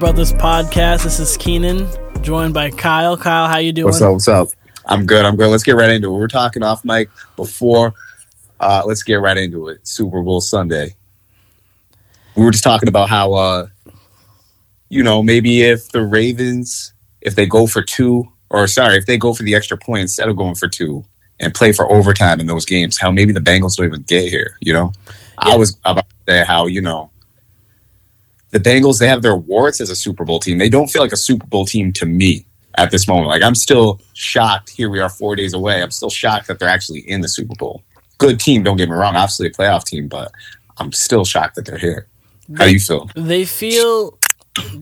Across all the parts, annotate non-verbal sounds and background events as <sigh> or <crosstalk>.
Brothers podcast. This is Keenan, joined by Kyle. Kyle, how you doing? What's up? What's up? I'm good. I'm good. Let's get right into it. We're talking off mic before. Uh, let's get right into it. Super Bowl Sunday. We were just talking about how, uh, you know, maybe if the Ravens, if they go for two, or sorry, if they go for the extra point instead of going for two and play for overtime in those games, how maybe the Bengals don't even get here. You know, Yeah. I was about to say how you know the Bengals they have their warts as a Super Bowl team. They don't feel like a Super Bowl team to me at this moment. Like I'm still shocked. Here we are, four days away. I'm still shocked that they're actually in the Super Bowl. Good team, don't get me wrong. Obviously a playoff team, but I'm still shocked that they're here. How do you feel? They feel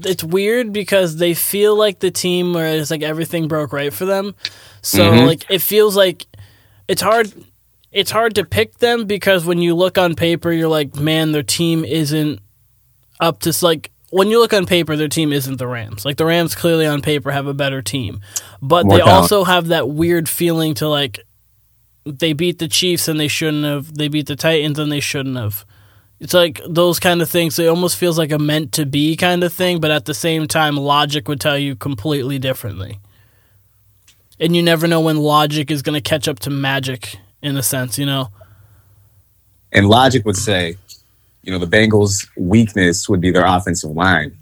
it's weird because they feel like the team where it's like everything broke right for them. So Mhm. like it feels like it's hard it's hard to pick them because when you look on paper you're like, man, their team isn't up to like when you look on paper their team isn't the Rams. Like the Rams clearly on paper have a better team. But More they talent. also have that weird feeling to like they beat the Chiefs and they shouldn't have. They beat the Titans and they shouldn't have. It's like those kind of things. It almost feels like a meant to be kind of thing, but at the same time, logic would tell you completely differently. And you never know when logic is going to catch up to magic, in a sense, you know? And logic would say, you know, the Bengals' weakness would be their offensive line.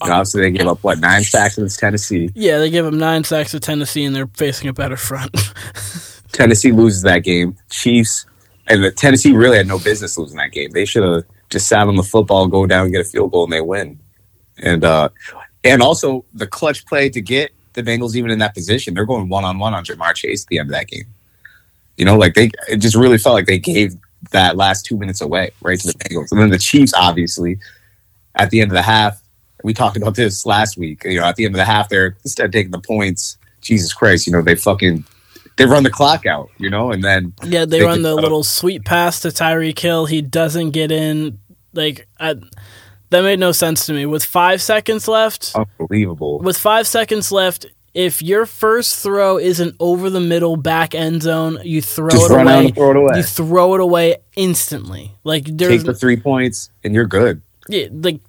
You know, obviously, they gave up what nine sacks against Tennessee. Yeah, they give them nine sacks to Tennessee and they're facing a better front. <laughs> Tennessee loses that game. Chiefs and the Tennessee really had no business losing that game. They should have just sat on the football, go down, get a field goal, and they win. And uh, and also the clutch play to get the Bengals even in that position. They're going one on one on Ja'Marr Chase at the end of that game. You know, like they it just really felt like they gave that last two minutes away right to the Bengals. And then the Chiefs, obviously, at the end of the half, we talked about this last week. You know, at the end of the half, they're instead of taking the points. Jesus Christ, you know, they fucking they run the clock out, you know, and then yeah, they They run the little sweet pass to Tyreek Hill. He doesn't get in. Like, I, that made no sense to me. With five seconds left, unbelievable. with five seconds left, if your first throw isn't over the middle back end zone, you throw it away. throw it away. You throw it away instantly. Like Take there's the three points, and you're good. yeah, like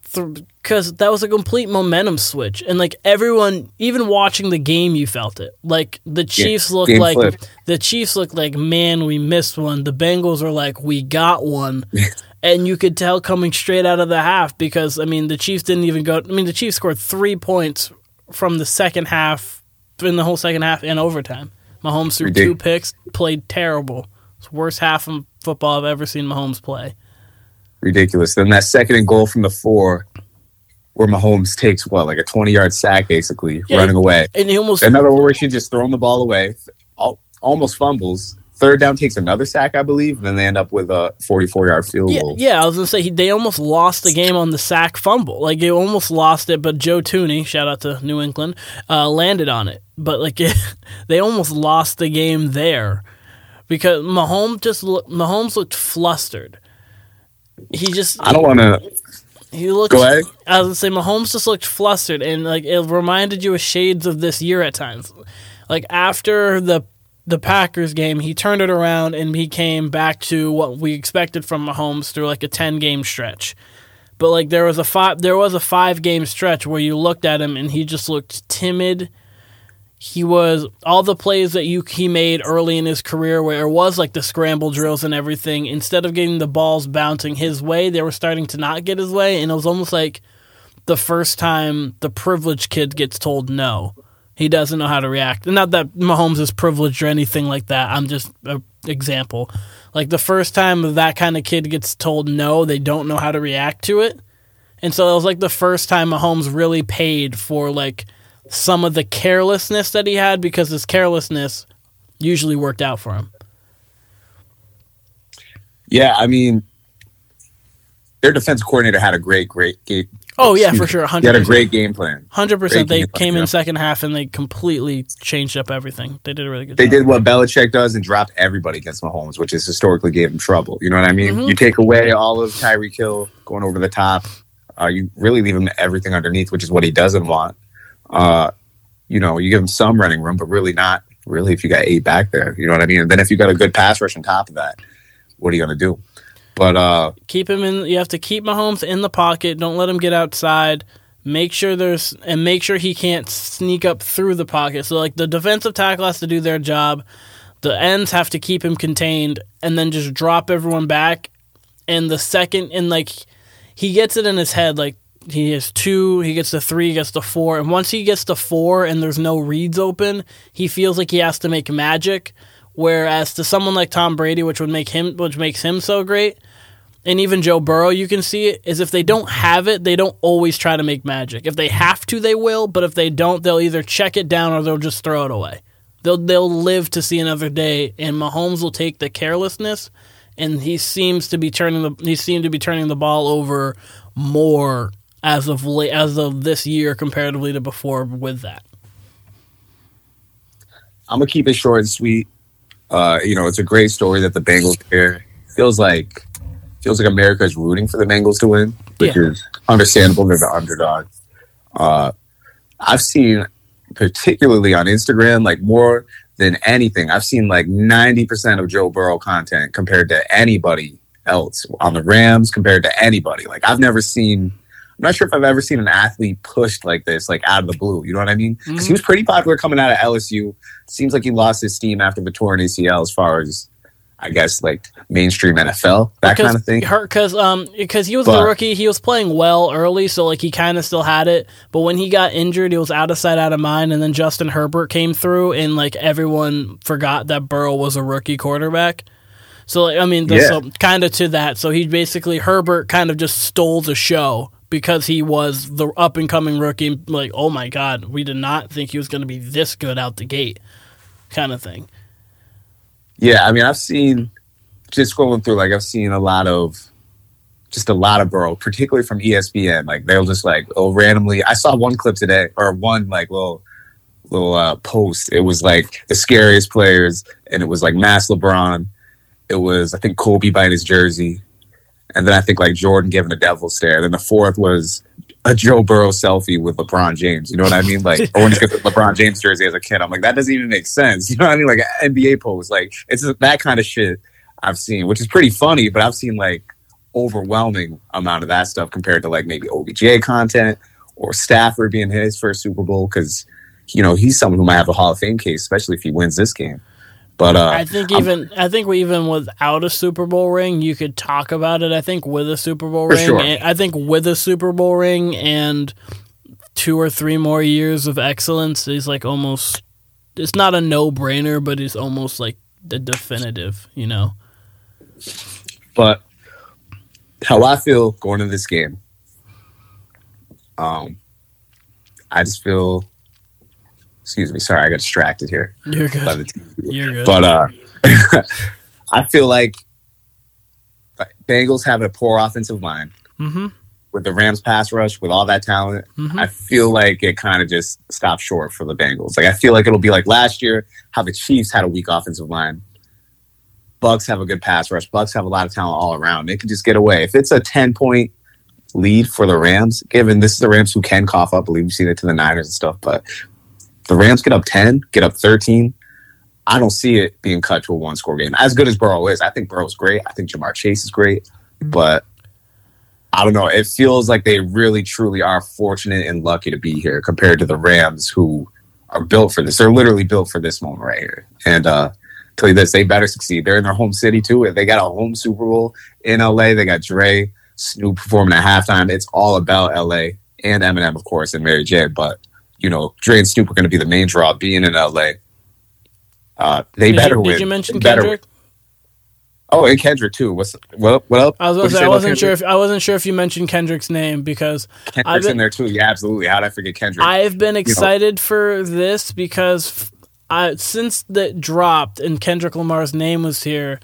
because that was a complete momentum switch, and like everyone, even watching the game, you felt it. Like the Chiefs looked like flipped. the Chiefs looked like man, we missed one. The Bengals are like we got one. <laughs> And you could tell coming straight out of the half because I mean the Chiefs didn't even go. I mean the Chiefs scored three points from the second half, in the whole second half and overtime. Mahomes threw two picks, played terrible. It's worst half of football I've ever seen Mahomes play. Ridiculous. Then that second and goal from the four, where Mahomes takes what, like a 20 yard sack, basically Yeah. running away. And he almost Another one where she just throwing the ball away, almost fumbles. Third down takes another sack, I believe. And then they end up with a 44 yard field Yeah, goal. yeah, I was gonna say he, they almost lost the game on the sack fumble. Like they almost lost it, but Joe Thuney, shout out to New England, uh, landed on it. But like <laughs> they almost lost the game there because Mahomes just look, Mahomes looked flustered. He just I don't want to he looked. go ahead. I was gonna say Mahomes just looked flustered, and like it reminded you of shades of this year at times. Like after the the Packers game, he turned it around and he came back to what we expected from Mahomes through like a ten game stretch. But like there was a five there was a five game stretch where you looked at him and he just looked timid. He was all the plays that you he made early in his career where it was like the scramble drills and everything. Instead of getting the balls bouncing his way, they were starting to not get his way, and it was almost like the first time the privileged kid gets told no. He doesn't know how to react. Not that Mahomes is privileged or anything like that. I'm just an example. Like the first time that kind of kid gets told no, they don't know how to react to it. And so it was like the first time Mahomes really paid for like some of the carelessness that he had because his carelessness usually worked out for him. Yeah, I mean, their defense coordinator had a great, great. Oh yeah, for sure, He hundred had a great game plan. Hundred percent. They game plan, came in yeah. second half and they completely changed up everything. They did a really good. They job. did what Belichick does and dropped everybody against Mahomes, which has historically gave him trouble. You know what I mean? Mhm. You take away all of Tyreek Hill going over the top. Uh, you really leave him everything underneath, which is what he doesn't want. Uh, you know, you give him some running room, but really not really if you got eight back there. You know what I mean? And then if you got a good pass rush on top of that, what are you going to do? But uh, Keep him in. You have to keep Mahomes in the pocket. Don't let him get outside. Make sure there's and make sure he can't sneak up through the pocket. So like the defensive tackle has to do their job. The ends have to keep him contained and then just drop everyone back. And the second and like he gets it in his head like he has two, he gets the three, he gets the four, and once he gets the four and there's no reads open, he feels like he has to make magic. Whereas to someone like Tom Brady, which would make him, which makes him so great, and even Joe Burrow, you can see it is if they don't have it, they don't always try to make magic. If they have to, they will, but if they don't, they'll either check it down or they'll just throw it away. They'll they'll live to see another day, and Mahomes will take the carelessness, and he seems to be turning the he seemed to be turning the ball over more as of late, as of this year comparatively to before with that. I'm gonna keep it short and sweet. Uh, you know, it's a great story that the Bengals here feels like feels like America is rooting for the Bengals to win, which Yeah. is understandable. They're the underdog. Uh, I've seen, particularly on Instagram, like more than anything, I've seen like 90% of Joe Burrow content compared to anybody else on the Rams, compared to anybody. Like, I've never seen, I'm not sure if I've ever seen an athlete pushed like this, like out of the blue. You know what I mean? Because he was pretty popular coming out of LSU. Seems like he lost his steam after the torn ACL as far as, I guess, like mainstream NFL, that kind of thing. Hurt Because um, because he was But- a rookie, he was playing well early, so like he kind of still had it. But when he got injured, he was out of sight, out of mind. And then Justin Herbert came through, and like everyone forgot that Burrow was a rookie quarterback. So like, I mean, Yeah. so kind of to that. So he basically Herbert kind of just stole the show because he was the up and coming rookie. Like, oh my god, we did not think he was going to be this good out the gate, kind of thing. Yeah, I mean, I've seen just scrolling through, like I've seen a lot of just a lot of Burrow, particularly from ESPN. Like they'll just like oh randomly. I saw one clip today or one like little little uh, post. It was like the scariest players, and it was like Mass LeBron. It was I think Kobe buying his jersey, and then I think like Jordan giving a devil stare. Then the fourth was a Joe Burrow selfie with LeBron James. You know what I mean? Like, or when you get the LeBron James jersey as a kid, I'm like, that doesn't even make sense. <laughs> You know what I mean? Like NBA pose. Like it's that kind of shit I've seen, which is pretty funny. But I've seen like overwhelming amount of that stuff compared to like maybe OBJ content or Stafford being his first Super Bowl because you know he's someone who might have a Hall of Fame case, especially if he wins this game. But uh, I think I'm- even I think we even without a Super Bowl ring, you could talk about it. I think with a Super Bowl ring, sure. I think with a Super Bowl ring and two or three more years of excellence, is like almost. It's not a no brainer, but it's almost like the definitive. You know, But how I feel going into this game, um, I just feel. Excuse me, sorry, I got distracted here. you're good. You're good. But uh, <laughs> I feel like Bengals have a poor offensive line mm-hmm. with the Rams pass rush with all that talent. Mhm. I feel like it kind of just stopped short for the Bengals. Like I feel like it'll be like last year how the Chiefs had a weak offensive line. Bucks have a good pass rush. Bucks have a lot of talent all around. They can just get away. If it's a ten point lead for the Rams, given this is the Rams who can cough up, I believe we've seen it to the Niners and stuff, but the Rams get up ten, get up thirteen. I don't see it being cut to a one score game. As good as Burrow is, I think Burrow's great. I think Ja'Marr Chase is great, but I don't know. It feels like they really, truly are fortunate and lucky to be here compared to the Rams, who are built for this. They're literally built for this moment right here. And uh, tell you this, they better succeed. They're in their home city too. They got a home Super Bowl in LA. They got Dre, Snoop performing at halftime. It's all about LA and Eminem, of course, and Mary J. But you know, Dre and Snoop are going to be the main draw being in LA. Uh, they Did, better you, win. did you mention better Kendrick? Oh, and Kendrick too. What's what? What up? I was gonna say, I wasn't sure if I wasn't sure if you mentioned Kendrick's name because Kendrick's I've been- in there too. Yeah, absolutely. How did I forget Kendrick? I've been excited for this because I since that dropped and Kendrick Lamar's name was here,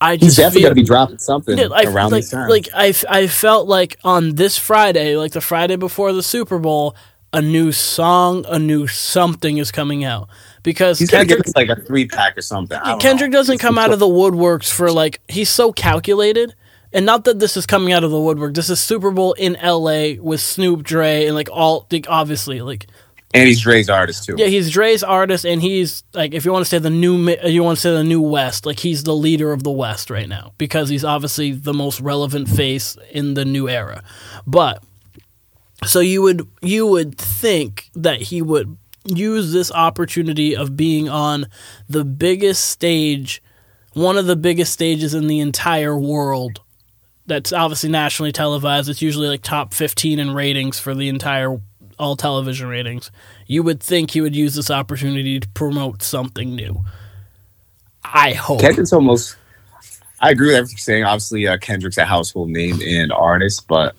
I just He's definitely feel, to be dropping something Yeah, I, around like, this time. like I, I felt like on this Friday, like the Friday before the Super Bowl, a new song, a new something is coming out because He's going to Kendrick like a three pack or something. Kendrick know. doesn't come out of the woodworks for like he's so calculated. And not that this is coming out of the woodwork. This is Super Bowl in LA with Snoop Dre and like all like obviously like and he's Dre's artist too. yeah, he's Dre's artist, and he's like, if you want to say the new, you want to say the new West, like he's the leader of the West right now because he's obviously the most relevant face in the new era. But So you would you would think that he would use this opportunity of being on the biggest stage, one of the biggest stages in the entire world. That's obviously nationally televised. It's usually like top 15 in ratings for the entire all television ratings. You would think he would use this opportunity to promote something new. I hope. Kendrick's almost. I agree with everything you're saying. Obviously, uh, Kendrick's a household name and artist, but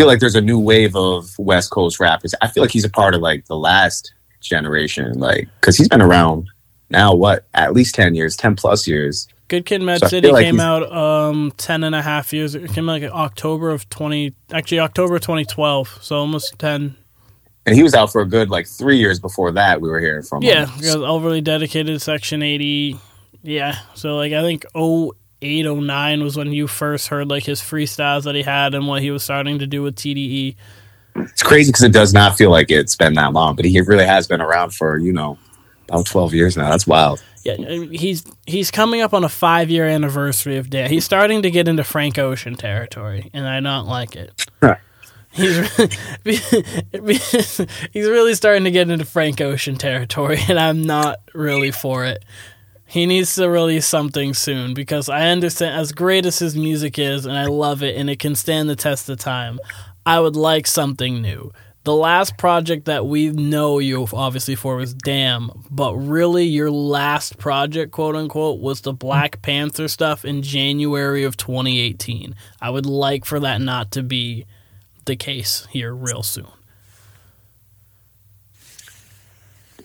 feel like there's a new wave of West Coast rappers. I feel like he's a part of like the last generation, like because he's been around now. What at least ten years, ten plus years. Good Kid, Mad So City like came he's- out um 10 and a half years. It came out like October of 20, actually October 2012. So almost 10. And he was out for a good like three years before that. We were hearing from Yeah, him. overly dedicated section 80. Yeah. So like I think 08, 09 was when you first heard like his freestyles that he had and what he was starting to do with. TDE. It's crazy because it does not feel like it's been that long, but he really has been around for you know about twelve years now. That's wild. Yeah, he's he's coming up on a five year anniversary of Damn. He's starting to get into Frank Ocean territory, and I don't like it. Huh. He's <laughs> he's really starting to get into Frank Ocean territory, and I'm not really for it. He needs to release something soon because I understand as great as his music is, and I love it, and it can stand the test of time. I would like something new. The last project that we know you obviously for was Damn, but really your last project, quote unquote, was the Black Panther stuff in January of 2018. I would like for that not to be the case here real soon.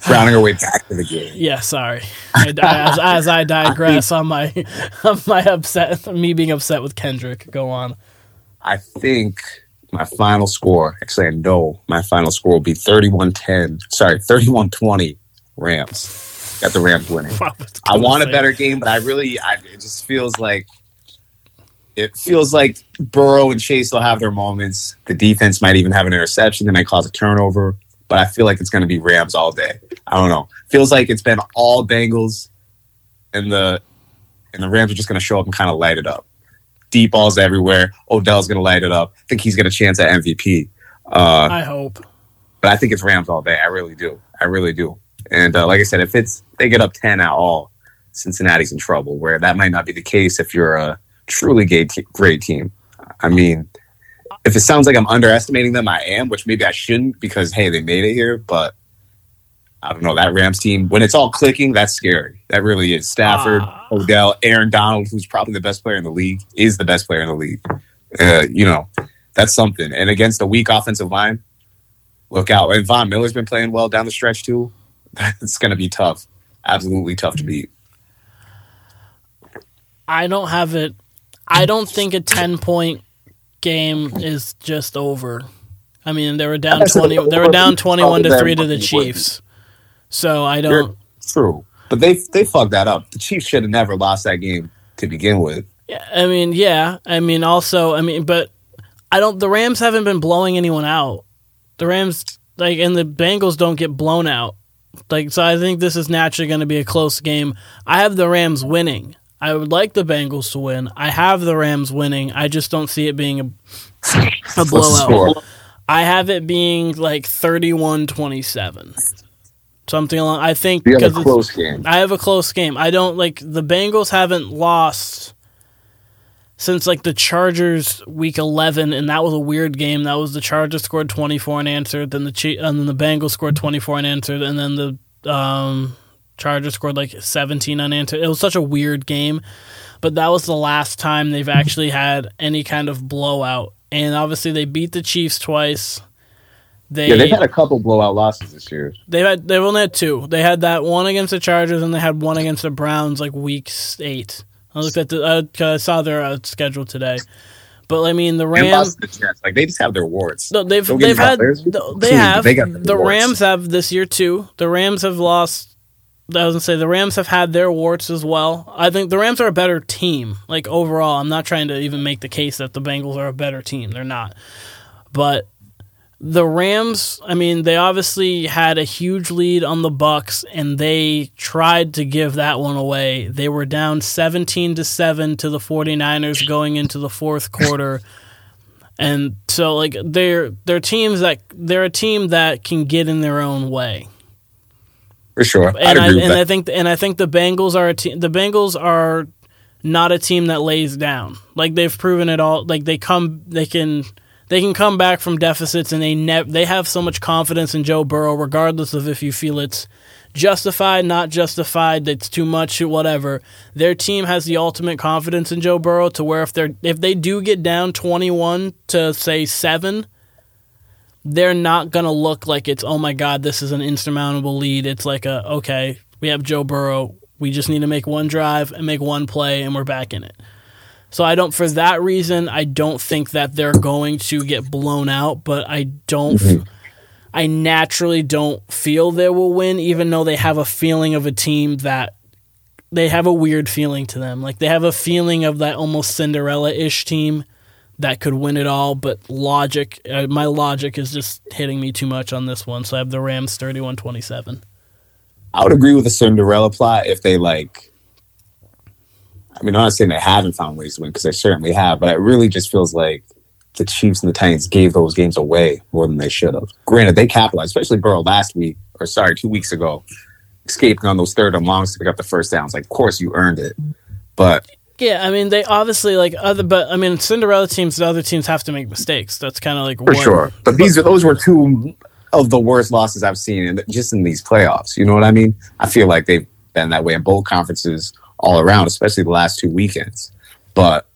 Rounding our way back to the game. <laughs> Yeah, sorry. I, as, as I digress on my on my upset, me being upset with Kendrick. Go on. I think my final score, actually, I know my final score will be 31 10. Sorry, 31 20 Rams. Got the Rams winning. <laughs> I want a better game, but I really, I, it just feels like it feels like Burrow and Chase will have their moments. The defense might even have an interception. They might cause a turnover, but I feel like it's going to be Rams all day. I don't know. Feels like it's been all Bengals, and the and the Rams are just going to show up and kind of light it up. Deep balls everywhere. Odell's going to light it up. I think he's got a chance at MVP. Uh, I hope. but I think it's Rams all day. I really do. I really do. And uh, like I said, if it's they get up ten at all, Cincinnati's in trouble. Where that might not be the case if you're a truly gay te- great team. I mean, if it sounds like I'm underestimating them, I am, which maybe I shouldn't because hey, they made it here. But I don't know that Rams team when it's all clicking, that's scary. That really is. Stafford, Ah. Odell, Aaron Donald, who's probably the best player in the league, is the best player in the league. Uh, you know, that's something. And against a weak offensive line, look out. And Von Miller's been playing well down the stretch too. It's going to be tough. Absolutely tough to beat. I don't have it. I don't think a ten point game is just over. I mean, they were down twenty. They were down twenty-one to three to the. Chiefs. So I You're- don't. True, but they they fucked that up. The Chiefs should have never lost that game to begin with. Yeah, I mean, yeah. I mean, also, I mean, but I don't. The Rams haven't been blowing anyone out. The Rams, like, and the Bengals don't get blown out. Like, so I think this is naturally going to be a close game. I have the Rams winning. I would like the Bengals to win. I have the Rams winning. I just don't see it being a, a blowout. I have it being like 31 27. Something along. I think You have a close game. I have a close game. I don't like the Bengals haven't lost since like the Chargers week 11 and that was a weird game. That was the Chargers scored 24 unanswered, then the and then the Bengals scored 24 unanswered and then the um Chargers scored like 17 unanswered. It was such a weird game, but that was the last time they've actually had any kind of blowout. And obviously they beat the Chiefs twice. They Yeah, they've had a couple blowout losses this year. They've had they've only had two. They had that one against the Chargers, and they had one against the Browns, like week eight. I looked at the uh, I saw their uh, schedule today, but I mean the Rams. the Like they just have their warts. No, they've they've had there's- <laughs> they have they got the. Rams have this year too. The Rams have lost. I was gonna say the Rams have had their warts as well. I think the Rams are a better team. Like overall, I'm not trying to even make the case that the Bengals are a better team. They're not. But the Rams, I mean, they obviously had a huge lead on the Bucks and they tried to give that one away. They were down 17 to 7 to the 49ers going into the fourth quarter. And so like they're they're teams that they're a team that can get in their own way. For sure. I'd And I agree with and. I think and I think the Bengals are a team the Bengals are not a team that lays down. Like they've proven it all like they come they can they can come back from deficits and they ne- they have so much confidence in Joe Burrow regardless of if you feel it's justified, not justified, that's too much, whatever. Their team has the ultimate confidence in Joe Burrow to where if they're if they do get down 21 to say 7, they're not going to look like it's oh my god, this is an insurmountable lead. It's like a okay, we have Joe Burrow. We just need to make one drive and make one play and we're back in it. So I don't for that reason I don't think that they're going to get blown out, but I don't mm-hmm. I naturally don't feel they will win even though they have a feeling of a team that they have a weird feeling to them. Like they have a feeling of that almost Cinderella-ish team that could win it all, but logic uh, my logic is just hitting me too much on this one. So I have the Rams 31-27. I would agree with the Cinderella plot if they like. I mean, I'm not saying they haven't found ways to win because they certainly have, but it really just feels like the Chiefs and the Titans gave those games away more than they should have. Granted, they capitalized, especially Burrow last week, or sorry, two weeks ago, escaping on those third and longs to pick up the first downs. Like, of course, you earned it, but Yeah, I mean they obviously like other, but I mean Cinderella teams. The other teams have to make mistakes. That's kind of like for what, sure. But these are those were two of the worst losses I've seen in, just in these playoffs. You know what I mean? I feel like they've been that way in both conferences all around, especially the last two weekends. But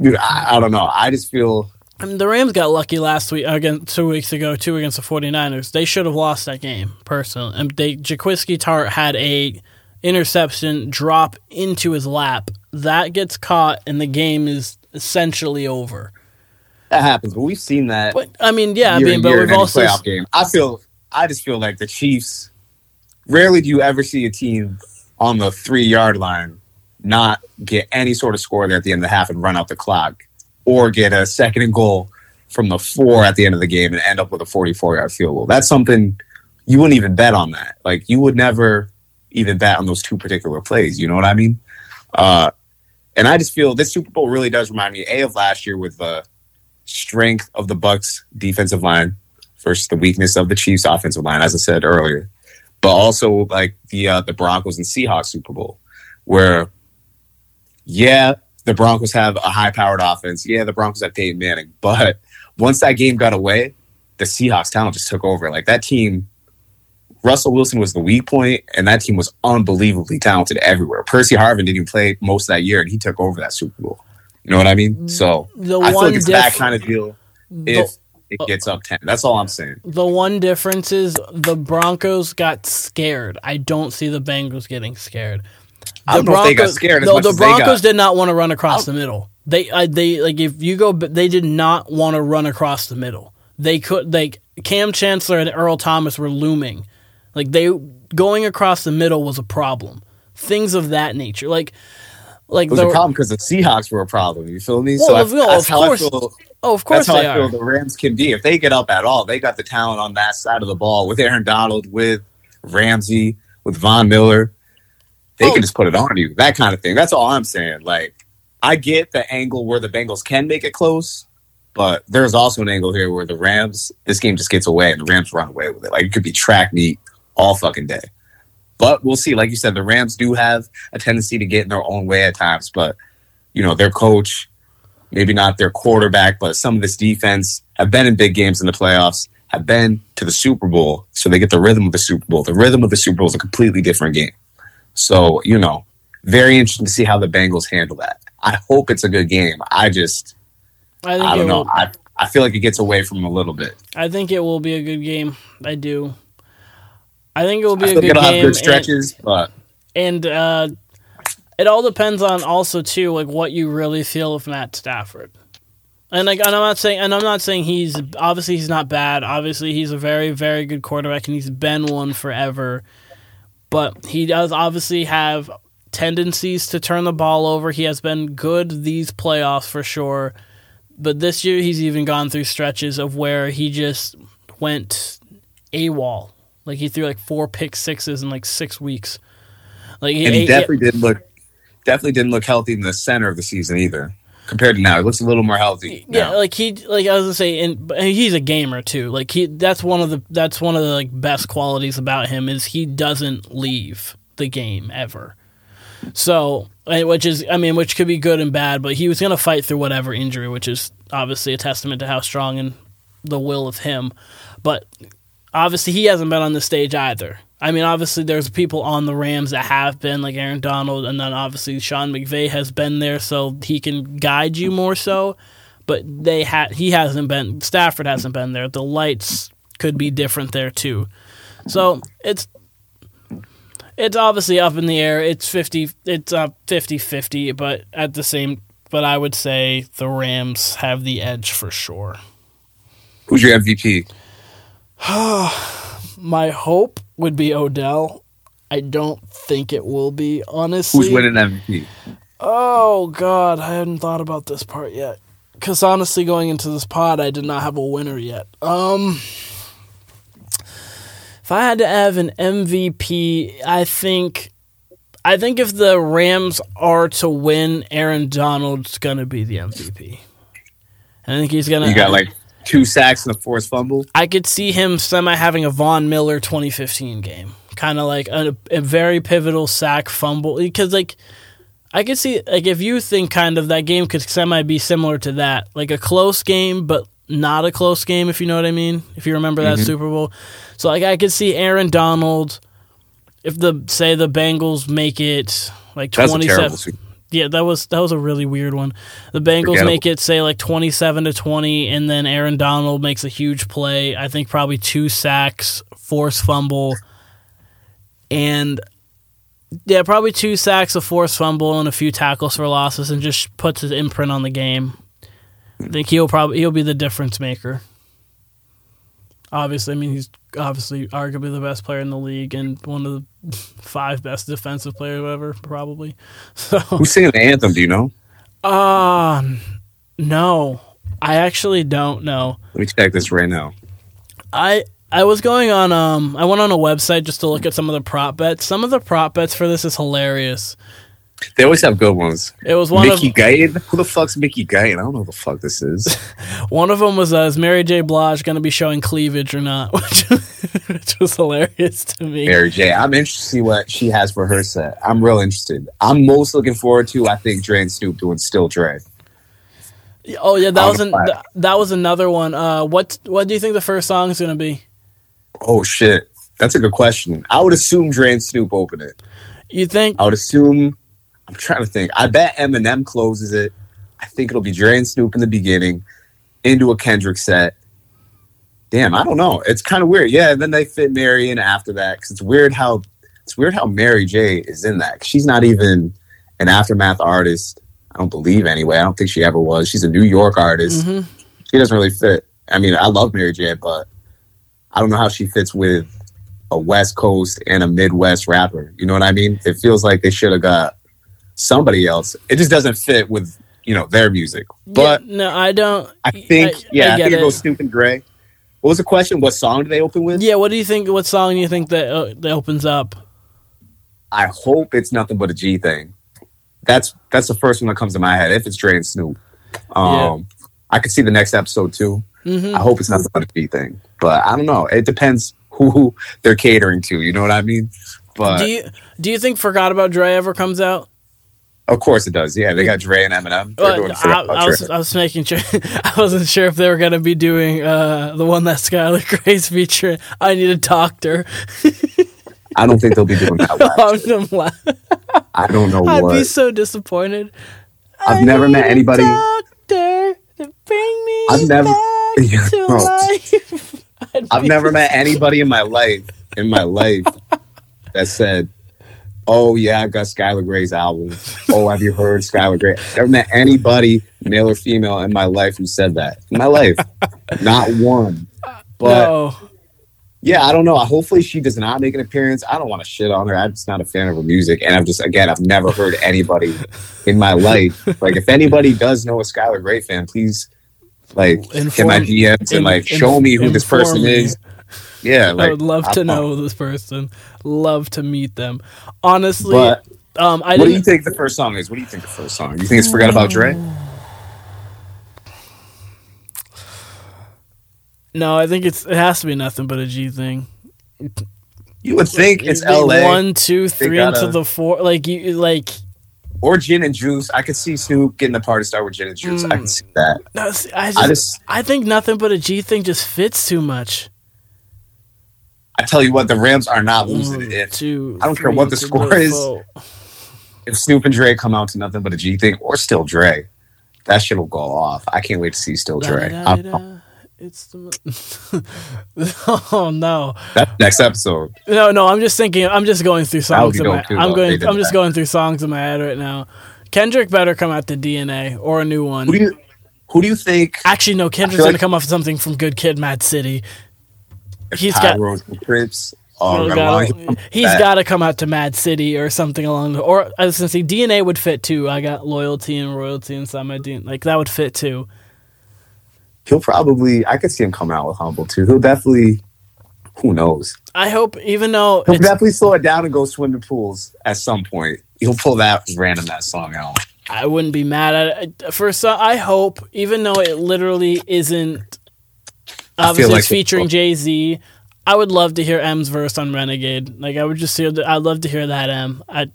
dude, I, I don't know. I just feel I mean, the Rams got lucky last week again, two weeks ago, two against the 49ers. They should have lost that game, personally. And they Jaquiski Tartt had a interception drop into his lap. That gets caught, and the game is essentially over. that happens, but we've seen that. But I mean, yeah, I mean, but we've also playoff game. I feel. I just feel like the Chiefs. Rarely do you ever see a team on the three yard line not get any sort of score there at the end of the half and run out the clock, or get a second and goal from the four at the end of the game and end up with a forty four yard field goal. That's something you wouldn't even bet on that. Like you would never even bet on those two particular plays. You know what I mean? Uh, and I just feel this Super Bowl really does remind me a of last year with the strength of the Bucks defensive line versus the weakness of the Chiefs offensive line, as I said earlier, but also like the uh, the Broncos and Seahawks Super Bowl, where yeah, the Broncos have a high powered offense. Yeah, the Broncos have Peyton Manning, but once that game got away, the Seahawks talent just took over. Like that team. Russell Wilson was the weak point, and that team was unbelievably talented everywhere. Percy Harvin didn't even play most of that year, and he took over that Super Bowl. You know what I mean? Mm-hmm. So the I feel like it's that kind of deal if it uh, gets up 10. That's all I'm saying. the one difference is the Broncos got scared. I don't see the Bengals getting scared. I don't know if they got scared as no, much the Broncos did not want to run across oh. the middle. They, I, they like if you go, they did not want to run across the middle. They could like Kam Chancellor and Earl Thomas were looming. Like they going across the middle was a problem. Things of that nature, like like It was the a problem because the Seahawks were a problem. You feel me? Well, so I, of- that's of how course I feel. oh, of course That's how they I feel are. the Rams can be. If they get up at all, they got the talent on that side of the ball with Aaron Donald, with Ramsey, with Von Miller. They Oh. can just put it on you. That kind of thing. That's all I'm saying. Like, I get the angle where the Bengals can make it close, but there's also an angle here where the Rams, this game just gets away and the Rams run away with it. Like, it could be track meet all fucking day. But we'll see. Like you said, the Rams do have a tendency to get in their own way at times, but, you know, their coach, maybe not their quarterback, but some of this defense have been in big games in the playoffs, have been to the Super Bowl, so they get the rhythm of the Super Bowl. The rhythm of the Super Bowl is a completely different game. So, you know, very interesting to see how the Bengals handle that. I hope it's a good game. I just, I I don't know. I, I feel like it gets away from a little bit. I think it will be a good game. I do. I think it will be a good game. good and- but and uh, it all depends on also too like what you really feel of Matt Stafford. And like, and I'm not saying, and I'm not saying he's obviously he's not bad. Obviously, he's a very, very good quarterback, and he's been one forever. But he does obviously have tendencies to turn the ball over. He has been good these playoffs for sure. But this year, he's even gone through stretches of where he just went AWOL. Like he threw like four pick sixes in like six weeks. Like and he definitely didn't look definitely didn't look healthy in the center of the season either. compared to now. He looks a little more healthy. Yeah, now. like he like I was gonna say, and he's a gamer too. Like he that's one of the that's one of the like best qualities about him is he doesn't leave the game ever. So, which is I mean, which could be good and bad, but he was gonna fight through whatever injury, which is obviously a testament to how strong and the will of him. But obviously, he hasn't been on the stage either. I mean, obviously, there's people on the Rams that have been, like Aaron Donald, and then obviously Sean McVay has been there, so he can guide you more so. But they had he hasn't been. Stafford hasn't been there. The lights could be different there too. So it's it's obviously up in the air. It's 50 it's up 50-50, but at the same but I would say the Rams have the edge for sure. Who's your MVP? <sighs> My hope would be Odell. I don't think it will be, honestly. Who's winning MVP? Oh god, I hadn't thought about this part yet. Cuz honestly going into this pod I did not have a winner yet. Um if I had to have an MVP, I think I think if the Rams are to win, Aaron Donald's going to be the MVP. I think he's going to You got like two sacks and a forced fumble. I could see him semi having a Von Miller 2015 game, kind of like a, a very pivotal sack fumble. Because like I could see like if you think kind of that game could semi be similar to that, like a close game, but not a close game. If you know what I mean. If you remember that Mhm. Super Bowl, so like I could see Aaron Donald. If the say the Bengals make it like twenty seven, yeah, that was that was a really weird one. The Bengals make it say like twenty seven to twenty, and then Aaron Donald makes a huge play. I think probably two sacks, forced fumble, and yeah, probably two sacks, a forced fumble, and a few tackles for losses, and just puts his imprint on the game. I think he'll probably he'll be the difference maker. Obviously, I mean he's obviously arguably the best player in the league and one of the <laughs> five best defensive players ever, probably. <laughs> So Who's singing the anthem? Do you know? um, no, I actually don't know. Let me check this right now. I I was going on um I went on a website just to look at some of the prop bets. Some of the prop bets for this is hilarious. They always have good ones. It was one Mickey of Guyton? Who the fuck's Mickey Guyton? I don't know who the fuck this is. <laughs> one of them was uh, is Mary J. Blige going to be showing cleavage or not, <laughs> which, which was hilarious to me. Mary J. I'm interested to see what she has for her set. I'm real interested. I'm most looking forward to, I think, Dre and Snoop doing Still Dre. Oh yeah, that was an, th- that was another one. Uh, what what do you think the first song is going to be? Oh, shit. That's a good question. I would assume Dre and Snoop open it. You think? I would assume. I'm trying to think. I bet Eminem closes it. I think it'll be Dre and Snoop in the beginning, into a Kendrick set. Damn, I don't know. It's kind of weird. Yeah, and then they fit Mary in after that because it's weird how it's weird how Mary J is in that. She's not even an aftermath artist. I don't believe anyway. I don't think she ever was. She's a New York artist. hmm She doesn't really fit. I mean, I love Mary J, but I don't know how she fits with a West Coast and a Midwest rapper. You know what I mean? It feels like they should have got somebody else. It just doesn't fit with you know their music. But yeah, no, I don't. I think I- yeah, I I, think it goes Snoop and Dre. What was the question? What song do they open with? Yeah, what do you think? What song do you think that uh, that opens up? I hope it's nothing but a G thing. That's that's the first one that comes to my head. If it's Dre and Snoop, um, I could see the next episode too. hmm I hope it's nothing but a G thing, but I don't know. It depends who <laughs> they're catering to. You know what I mean? But do you do you think "Forgot About Dre" ever comes out? Of course it does. Yeah, they got Dre and Eminem. Well, doing I, I was, I was making sure. <laughs> I wasn't sure if they were gonna be doing uh, the one that Skylar <laughs> Gray's featuring. I need a doctor. <laughs> I don't think they'll be doing that. Laughing. I don't know I'd what. be so disappointed. I've I never met anybody- Doctor to bring me I've never- back Yeah, to life. I'd I've never met anybody in my life in my life that said, "Oh yeah, I got Skylar Grey's album." Oh, have you heard Skylar Grey? Never met anybody, male or female, in my life who said that. In my life, not one. But no. yeah, I don't know. Hopefully, she does not make an appearance. I don't want to shit on her. I'm just not a fan of her music, and I'm just again, I've never heard anybody in my life. Like, if anybody does know a Skylar Grey fan, please. Like hit my Inform- DMs in- and like in- show me who this person me. is. Yeah, <laughs> like, I would love to I, know this person. Love to meet them. Honestly, but, um, I what do you think the first song is? What do you think the first song? You think it's "Forgot About Dre"? <sighs> No, I think it's it has to be nothing but a G thing. You would think it's, it's L.A. One, two, three gotta, into the four. Like you, like or gin and juice. I could see Snoop getting the party started with gin and juice. Mm. I can hmm. see that. No, see, I, just, I, just, I think nothing but a G thing just fits too much. I tell you what, the Rams are not losing One, if two, I don't care what the to score is. if Snoop and Dre come out to nothing but a G thing, or still Dre. That shit will go off. I can't wait to see still Dre. It's the <laughs> oh no That's next episode. no no I'm just thinking I'm just going through songs be in my too, I'm going if they did I'm just that. going through songs in my head right now. Kendrick better come out to DNA or a new one. Who do you who do you think Actually, no. Kendrick's feel gonna come off with something from Good Kid, Mad City. He's got- Crips are He's gonna gotta- line up got to come out to Mad City or something along the. Or I was gonna say DNA would fit too. I got loyalty and royalty inside my DNA. Like that would fit too. He'll probably I could see him come out with humble too. He'll definitely who knows? I hope, even though He'll definitely slow it down and go swim in pools at some point. He'll pull that random that song out. I wouldn't be mad at it. For some, I hope, even though it literally isn't. I feel Obviously, like it's featuring oh. Jay Z. I would love to hear M's verse on Renegade. Like I would just hear. The, I'd love to hear that M. I.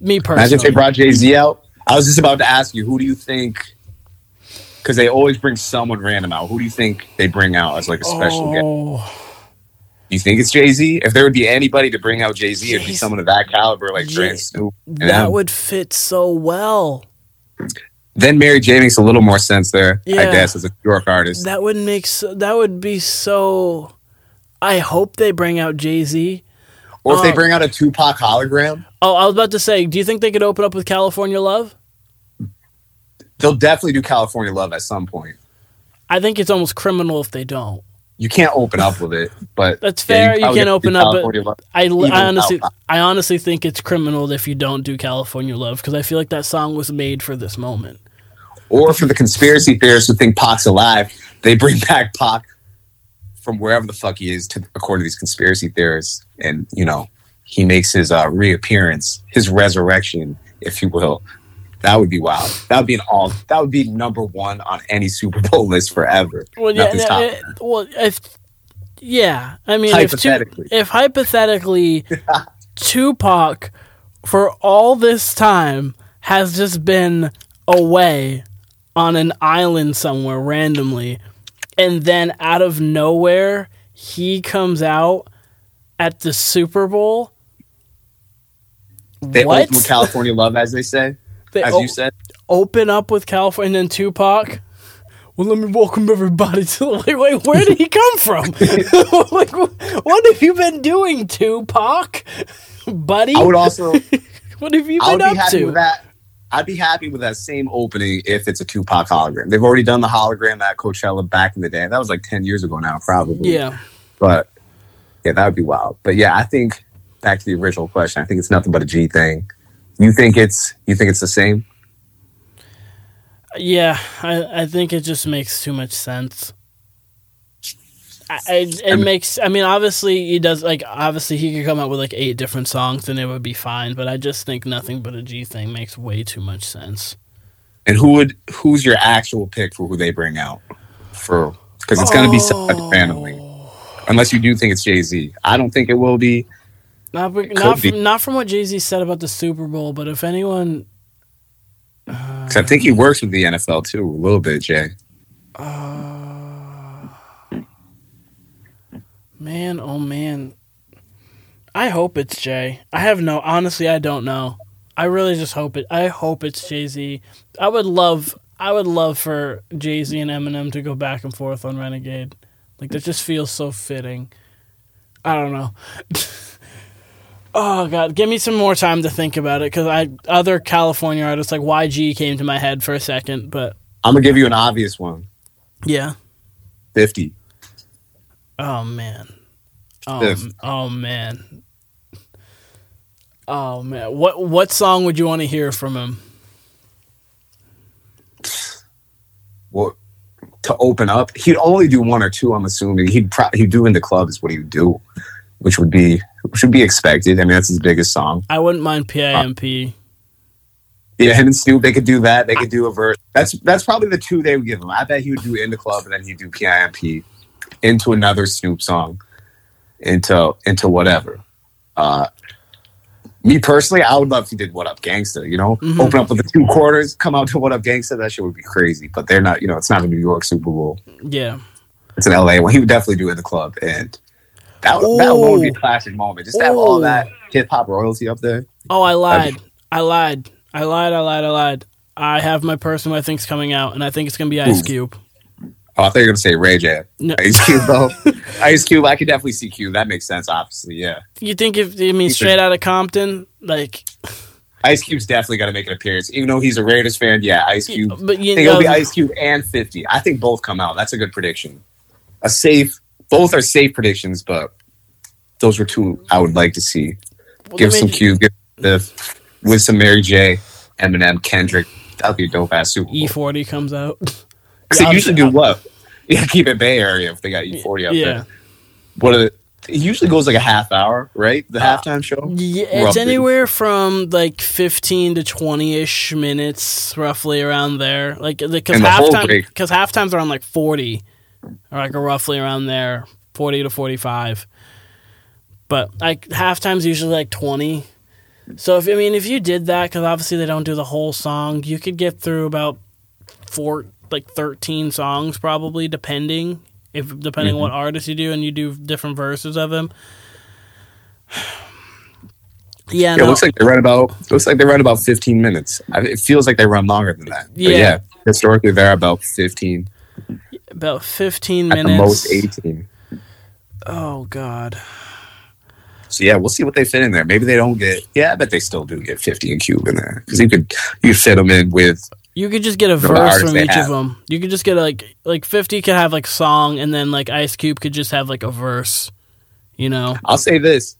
Me personally. Imagine if they brought Jay Z out. I was just about to ask you, who do you think? Because they always bring someone random out. Who do you think they bring out as like a special guest? oh. Do you think it's Jay Z? If there would be anybody to bring out Jay Z, it'd be someone of that caliber, like Dre Jay- and Snoop. That them. would fit so well. Then Mary J makes a little more sense there, I guess, as a New York artist. That would make so, that would be so. I hope they bring out Jay Z. or if they Oh. bring out a Tupac hologram, Oh, I was about to say, do you think they could open up with California Love? they'll definitely do California Love at some point. I think it's almost criminal if they don't. You can't open up with it, but That's yeah, fair. You, can't open up, but California. I, I honestly, I honestly think it's criminal if you don't do California Love because I feel like that song was made for this moment. Or for the conspiracy theorists who think Pac's alive, they bring <laughs> back Pac from wherever the fuck he is, to, according to these conspiracy theorists, and you know he makes his uh, reappearance, his resurrection, if you will. That would be wild. That would be an all. That would be number one on any Super Bowl list forever. Well, yeah, it- well, if yeah, I mean, if, two, Hypothetically. if hypothetically <laughs> Tupac for all this time has just been away on an island somewhere randomly, and then out of nowhere he comes out at the Super Bowl. They what? open California Love, as they say, They as o- you said. open up with California and then Tupac. Well, let me welcome everybody to like, wait, where did he come from? <laughs> <laughs> like, what have you been doing, Tupac, <laughs> buddy? I would also. what have you been be up happy to? with that. I'd be happy with that same opening if it's a Tupac hologram. They've already done the hologram at Coachella back in the day. That was like ten years ago now, probably. Yeah, But yeah, that would be wild. But yeah, I think back to the original question. I think it's nothing but a G thing. You think it's you think it's the same? yeah. I, I think it just makes too much sense. I, it I mean- makes. I mean, obviously he does. Like, obviously he could come up with like eight different songs and it would be fine. But I just think nothing but a G thing makes way too much sense. And who would who's your actual pick for who they bring out for? Because it's going to be somebody Oh. randomly, unless you do think it's Jay Z. I don't think it will be. Not, be- not be. from not from what Jay Z said about the Super Bowl, but if anyone, 'cause I think he works with the NFL too a little bit, Jay. uh, man, oh man, I hope it's Jay. I have no, honestly, I don't know. I really just hope it. I hope it's Jay Z. I would love, I would love for Jay Z and Eminem to go back and forth on Renegade. Like that just feels so fitting. I don't know. <laughs> Oh god, give me some more time to think about it because I other California artists like YG came to my head for a second, but I'm gonna give you an obvious one. yeah. Fifty. Oh man. Oh, oh man. Oh man. What what song would you want to hear from him? Well, to open up, he'd only do one or two. I'm assuming he'd pro- he'd do in the clubs. what he would do, which would be which would be expected. I mean, that's his biggest song. I wouldn't mind PIMP. Yeah, him and Snoop, they could do that. They could do a verse. That's that's probably the two they would give him. I bet he would do in the club and then he'd do PIMP into another Snoop song, into into whatever. Uh, me personally, I would love if he did "What Up Gangsta." You know, Mhm. open up with the two quarters, come out to "What Up Gangsta." That shit would be crazy. But they're not. You know, it's not a New York Super Bowl. Yeah. It's an LA one. He would definitely do it in the club, and that would- that would be a classic moment. Just have all that hip hop royalty up there. Oh, I lied. I lied. I lied. I lied. I lied. I have my person who I think's coming out, and I think it's gonna be Ice Ooh. Cube. Oh, I thought you were gonna say Ray J. No. Ice Cube though. <laughs> Ice Cube, I could definitely see Cube. That makes sense, obviously. Yeah. You think if I mean straight out of Compton, like, Ice Cube's definitely got to make an appearance, even though he's a Raiders fan. Yeah, Ice Cube. but I you think it'll be Ice Cube and Fifty. I think both come out. That's a good prediction. A safe. Both are safe predictions, but those were two I would like to see. well, give some made- Cube, give the with some Mary J, Eminem, Kendrick. That'd be a dope ass Super Bowl. E40 comes out. <laughs> So Yeah, you usually I'm- do what? <laughs> Yeah, keep it Bay Area if they got E40 up Yeah. there. What are the, it usually goes like a half hour, right? The Uh, halftime show. Yeah, it's Roughly. anywhere from like 15 to 20 ish minutes, roughly around there. Like, because the whole halftime, because halftime's around like 40, or like roughly around there, 40 to 45. But like halftime's usually like 20. So if I mean, if you did that, because obviously they don't do the whole song, you could get through about four, like 13 songs probably, depending if depending Mm-hmm. what artist you do, and you do different verses of them. <sighs> Yeah, Yeah, no, it looks like they run about looks like they run about 15 minutes. I, it feels like they run longer than that. But Yeah. yeah, historically they're about 15 about 15 minutes. at the most 18. Oh god. So yeah, we'll see what they fit in there. Maybe they don't get. Yeah, I bet they still do get 50 and Cube in there because you could you fit them in with. You could just get a verse from each have. of them. You could just get like like 50 could have like song and then like Ice Cube could just have like a verse. You know. I'll say this: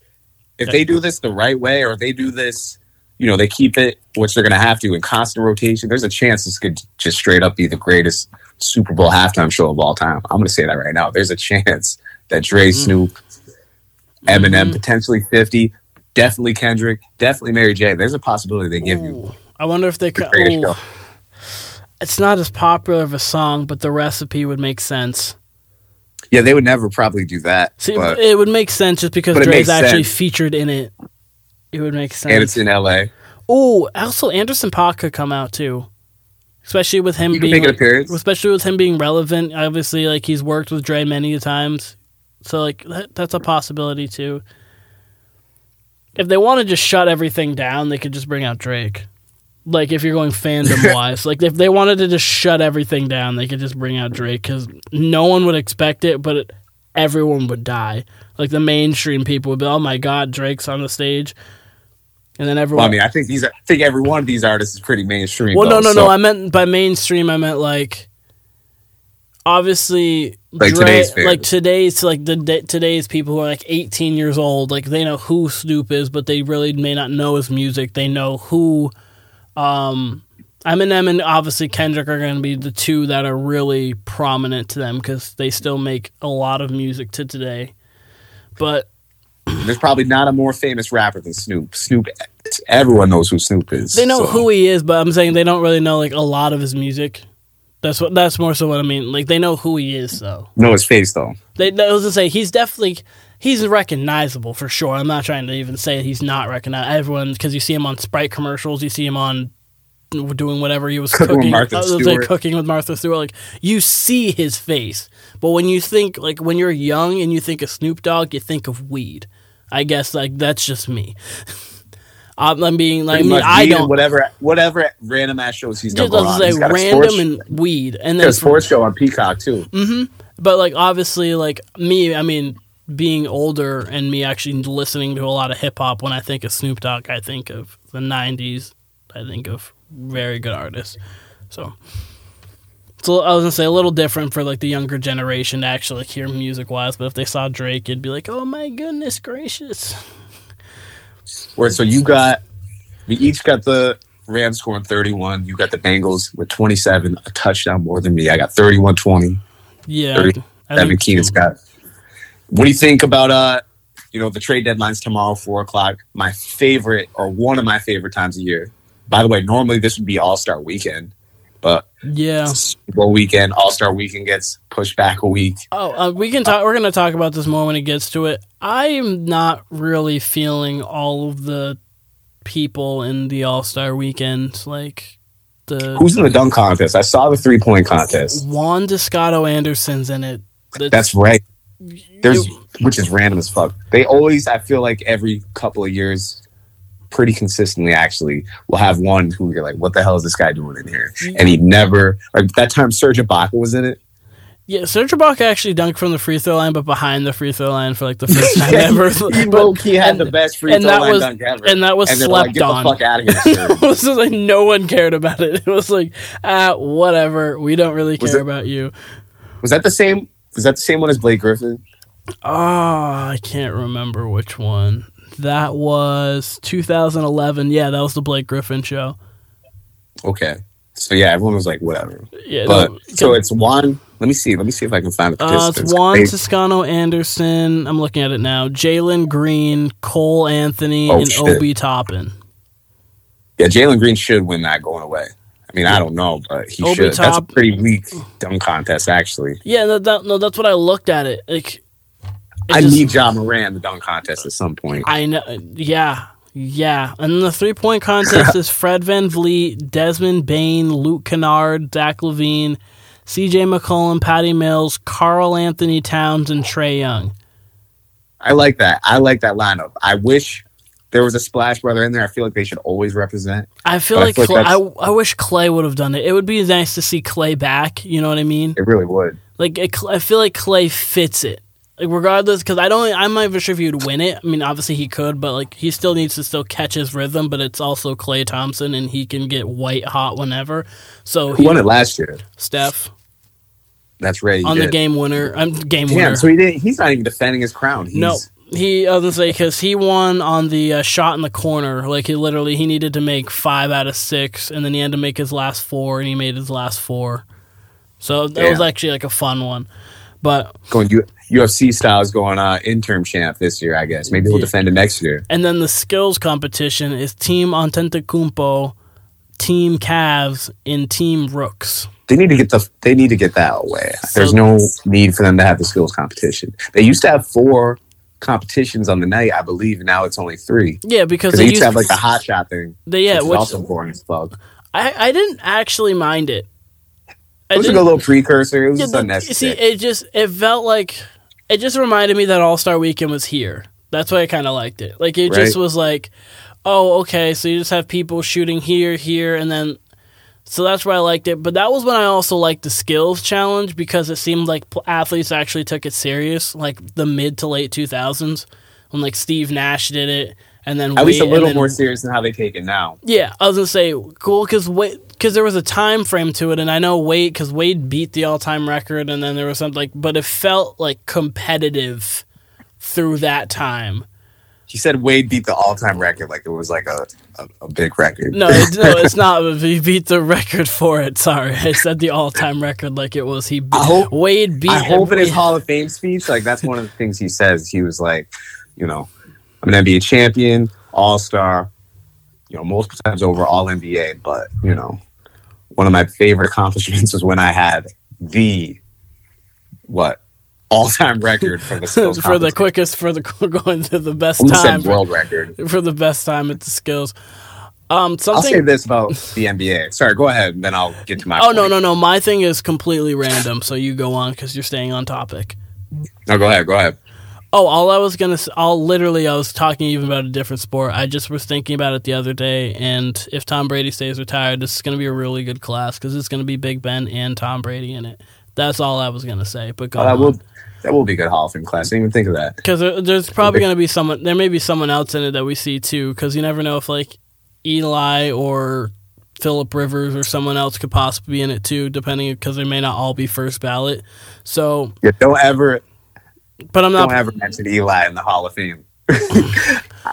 if they do this the right way, or if they do this, you know, they keep it, which they're going to have to in constant rotation. There's a chance this could just straight up be the greatest Super Bowl halftime show of all time. I'm going to say that right now. There's a chance that Dre, Mm. Snoop, Eminem, Mhm. potentially 50, definitely Kendrick, definitely Mary J. There's a possibility they give you I wonder if they could ooh. show. It's not as popular of a song, but the recipe would make sense. Yeah, they would never probably do that. See, but, it would make sense just because Dre's actually sense. featured in it. It would make sense. and it's in LA. Oh, also Anderson Paak could come out too, especially with him being like- especially with him being relevant. Obviously, like he's worked with Dre many times, so like that, that's a possibility too. If they want to just shut everything down, they could just bring out Drake. Like if you're going fandom wise, <laughs> like if they wanted to just shut everything down, they could just bring out Drake because no one would expect it, but it, everyone would die. Like the mainstream people would be, "Oh my god, Drake's on the stage," and then everyone. Well, I mean, I think these. I think every one of these artists is pretty mainstream. Well, no, though, no, so- no. I meant by mainstream. I meant like, obviously, Like Dre- today's fans. like today's like the da- today's people who are like 18 years old. Like they know who Snoop is, but they really may not know his music. They know who, um, Eminem and obviously Kendrick are going to be the two that are really prominent to them because they still make a lot of music to today. But There's probably not a more famous rapper than Snoop. Snoop, everyone knows who Snoop is. they know so- who he is, but I'm saying they don't really know like a lot of his music. That's what. That's more so what I mean. Like they know who he is, though. know his face though. They, I was to say he's definitely he's recognizable for sure. I'm not trying to even say he's not recognized. Everyone because you see him on Sprite commercials, you see him on doing whatever he was Cooking with. Martha was like Stewart. cooking with Martha Stewart. Like you see his face, but when you think like when you're young and you think of Snoop Dogg, you think of weed. I guess like that's just me. <laughs> I'm I'm being like I Pretty mean much I don't whatever whatever random ass shows he's done. just He's got random and weed, and then a sports show on Peacock too. Mm-hmm. but like obviously like me i mean being older and me actually listening to a lot of hip hop when i think of snoop dogg i think of the 90s i think of very good artists so so i was gonna say a little different for like the younger generation to actually like, hear music wise but if they saw drake it'd be like oh my goodness gracious Where so you got we each got the Rams scoring 31. You got the Bengals with 27, a touchdown more than me. I got 31-20. yeah Thirty- I Devin think- Keenan What do you think about uh you know the trade deadline's tomorrow, four o'clock? My favorite or one of my favorite times of year by the way, normally this would be All Star Weekend, but Yeah. Super Bowl weekend, All Star Weekend gets pushed back a week. Oh, uh, we can talk. We're going to talk about this more when it gets to it. I'm not really feeling all of the people in the All Star Weekend, like the Who's in the dunk contest? I saw the three point contest. Juan Toscano Anderson's in it. That's right. There's which is random as fuck. They always, I feel like every couple of years, pretty consistently actually, will have one who you're like, what the hell is this guy doing in here? And he never like that time Serge Ibaka was in it. yeah, Serge Ibaka actually dunked from the free throw line, but behind the free throw line for like the first <laughs> time ever. he <laughs> But- key had and- the best free and throw that line was- dunk ever. and that was and were like, slept Get on. the fuck out of here. <laughs> Serge." it was just like no one cared about it. It was like, ah, whatever. We don't really care it- about you. was that the same? Was that the same one as Blake Griffin? Oh, I can't remember which one. That was 2011. Yeah, that was the Blake Griffin show. Okay, so yeah, everyone was like, whatever. Yeah, But no, so it's Juan. Let me see. Let me see if I can find the uh, it's Juan They- Toscano Anderson. I'm looking at it now. Jalen Green, Cole Anthony, Oh, and shit. Obi Toppin. Yeah, Jalen Green should win that going away. I mean, I don't know, but he Obi should. That's a pretty weak dunk contest, actually. Yeah, no, that, no, that's what I looked at it. Like, I just- need Ja Morant in the dunk contest at some point. I know. Yeah. Yeah. And then the three point contest <laughs> is Fred VanVleet, Desmond Bane, Luke Kennard, Zach LaVine, CJ McCollum, Patty Mills, Karl-Anthony Towns, and Trae Young. I like that. I like that lineup. I wish there was a Splash Brother in there. I feel like they should always represent. I feel But I like, feel like Klay, I, I wish Klay would have done it. It would be nice to see Klay back. You know what I mean? It really would. Like it, I feel like Klay fits it. Like regardless, because I don't, I'm not even sure if he would win it. I mean, obviously he could, but like he still needs to still catch his rhythm. But it's also Klay Thompson, and he can get white hot whenever. So he, won it last year? Steph That's right. on the game winner. I'm game Damn, winner. so he didn't. He's not even defending his crown. He's, no, he I was gonna say because he won on the uh, shot in the corner. Like he literally he needed to make five out of six, and then he had to make his last four, and he made his last four. So that was actually like a fun one. But going U- UFC styles going on interim champ this year. I guess maybe he'll Yeah. defend it next year. and then the skills competition is Team Antetokounmpo, Team Cavs, and Team Rooks. They need to get the. They need to get that away. There's no need for them to have the skills competition. They used to have four competitions on the night, I believe. and Now it's only three. Yeah, because they they used to have like the hot shot thing. they, yeah, which is which also boring as fuck. I I didn't actually mind it. It was like a little precursor. It was Yeah, just unnecessary. See, it just it felt like it just reminded me that All Star Weekend was here. That's why I kind of liked it. Like it just was like, oh, okay, so you just have people shooting here, here, and then. So that's why I liked it. But that was when I also liked the skills challenge because it seemed like athletes actually took it serious, like the mid to late two thousands when like Steve Nash did it, and then At least a little then- more serious than how they take it now. yeah, I was gonna say cool because wait because there was a time frame to it, and I know Wade because Wade beat the all time record, and then there was something like, but it felt like competitive through that time. He said Wade beat the all-time record like it was like a, a, a big record. No, it, no, it's not. <laughs> He beat the record for it. Sorry, I said the all time record like it was. He beat, I hope- Wade beat. I hope in his Hall of Fame speech, like that's one of the things he says. He was like, you know, I'm gonna be a champion, all star, you know, multiple times over all NBA. But you know, one of my favorite accomplishments is when I had the what all time record for the <laughs> skills for the quickest for the <laughs> going to the best time world record. for the best time at the skills. Um, I'll say this about <laughs> the NBA. Sorry, go ahead, and then I'll get to my. Oh no no no! My thing is completely random, so you go on because you're staying on topic. no, go ahead, go ahead. Oh, all I was gonna, all literally, I was talking even about a different sport. I just was thinking about it the other day, and if Tom Brady stays retired, this is gonna be a really good class because it's gonna be Big Ben and Tom Brady in it. That's all I was gonna say. But go Oh, that on. will that will be a good Hall of Fame class. I didn't even think of that. because there, there's probably going to be someone there may be someone else in it that we see too because you never know if like eli or philip rivers or someone else could possibly be in it too depending because they may not all be first ballot so Yeah, don't ever but i'm don't not ever mention Eli in the Hall of Fame. <laughs>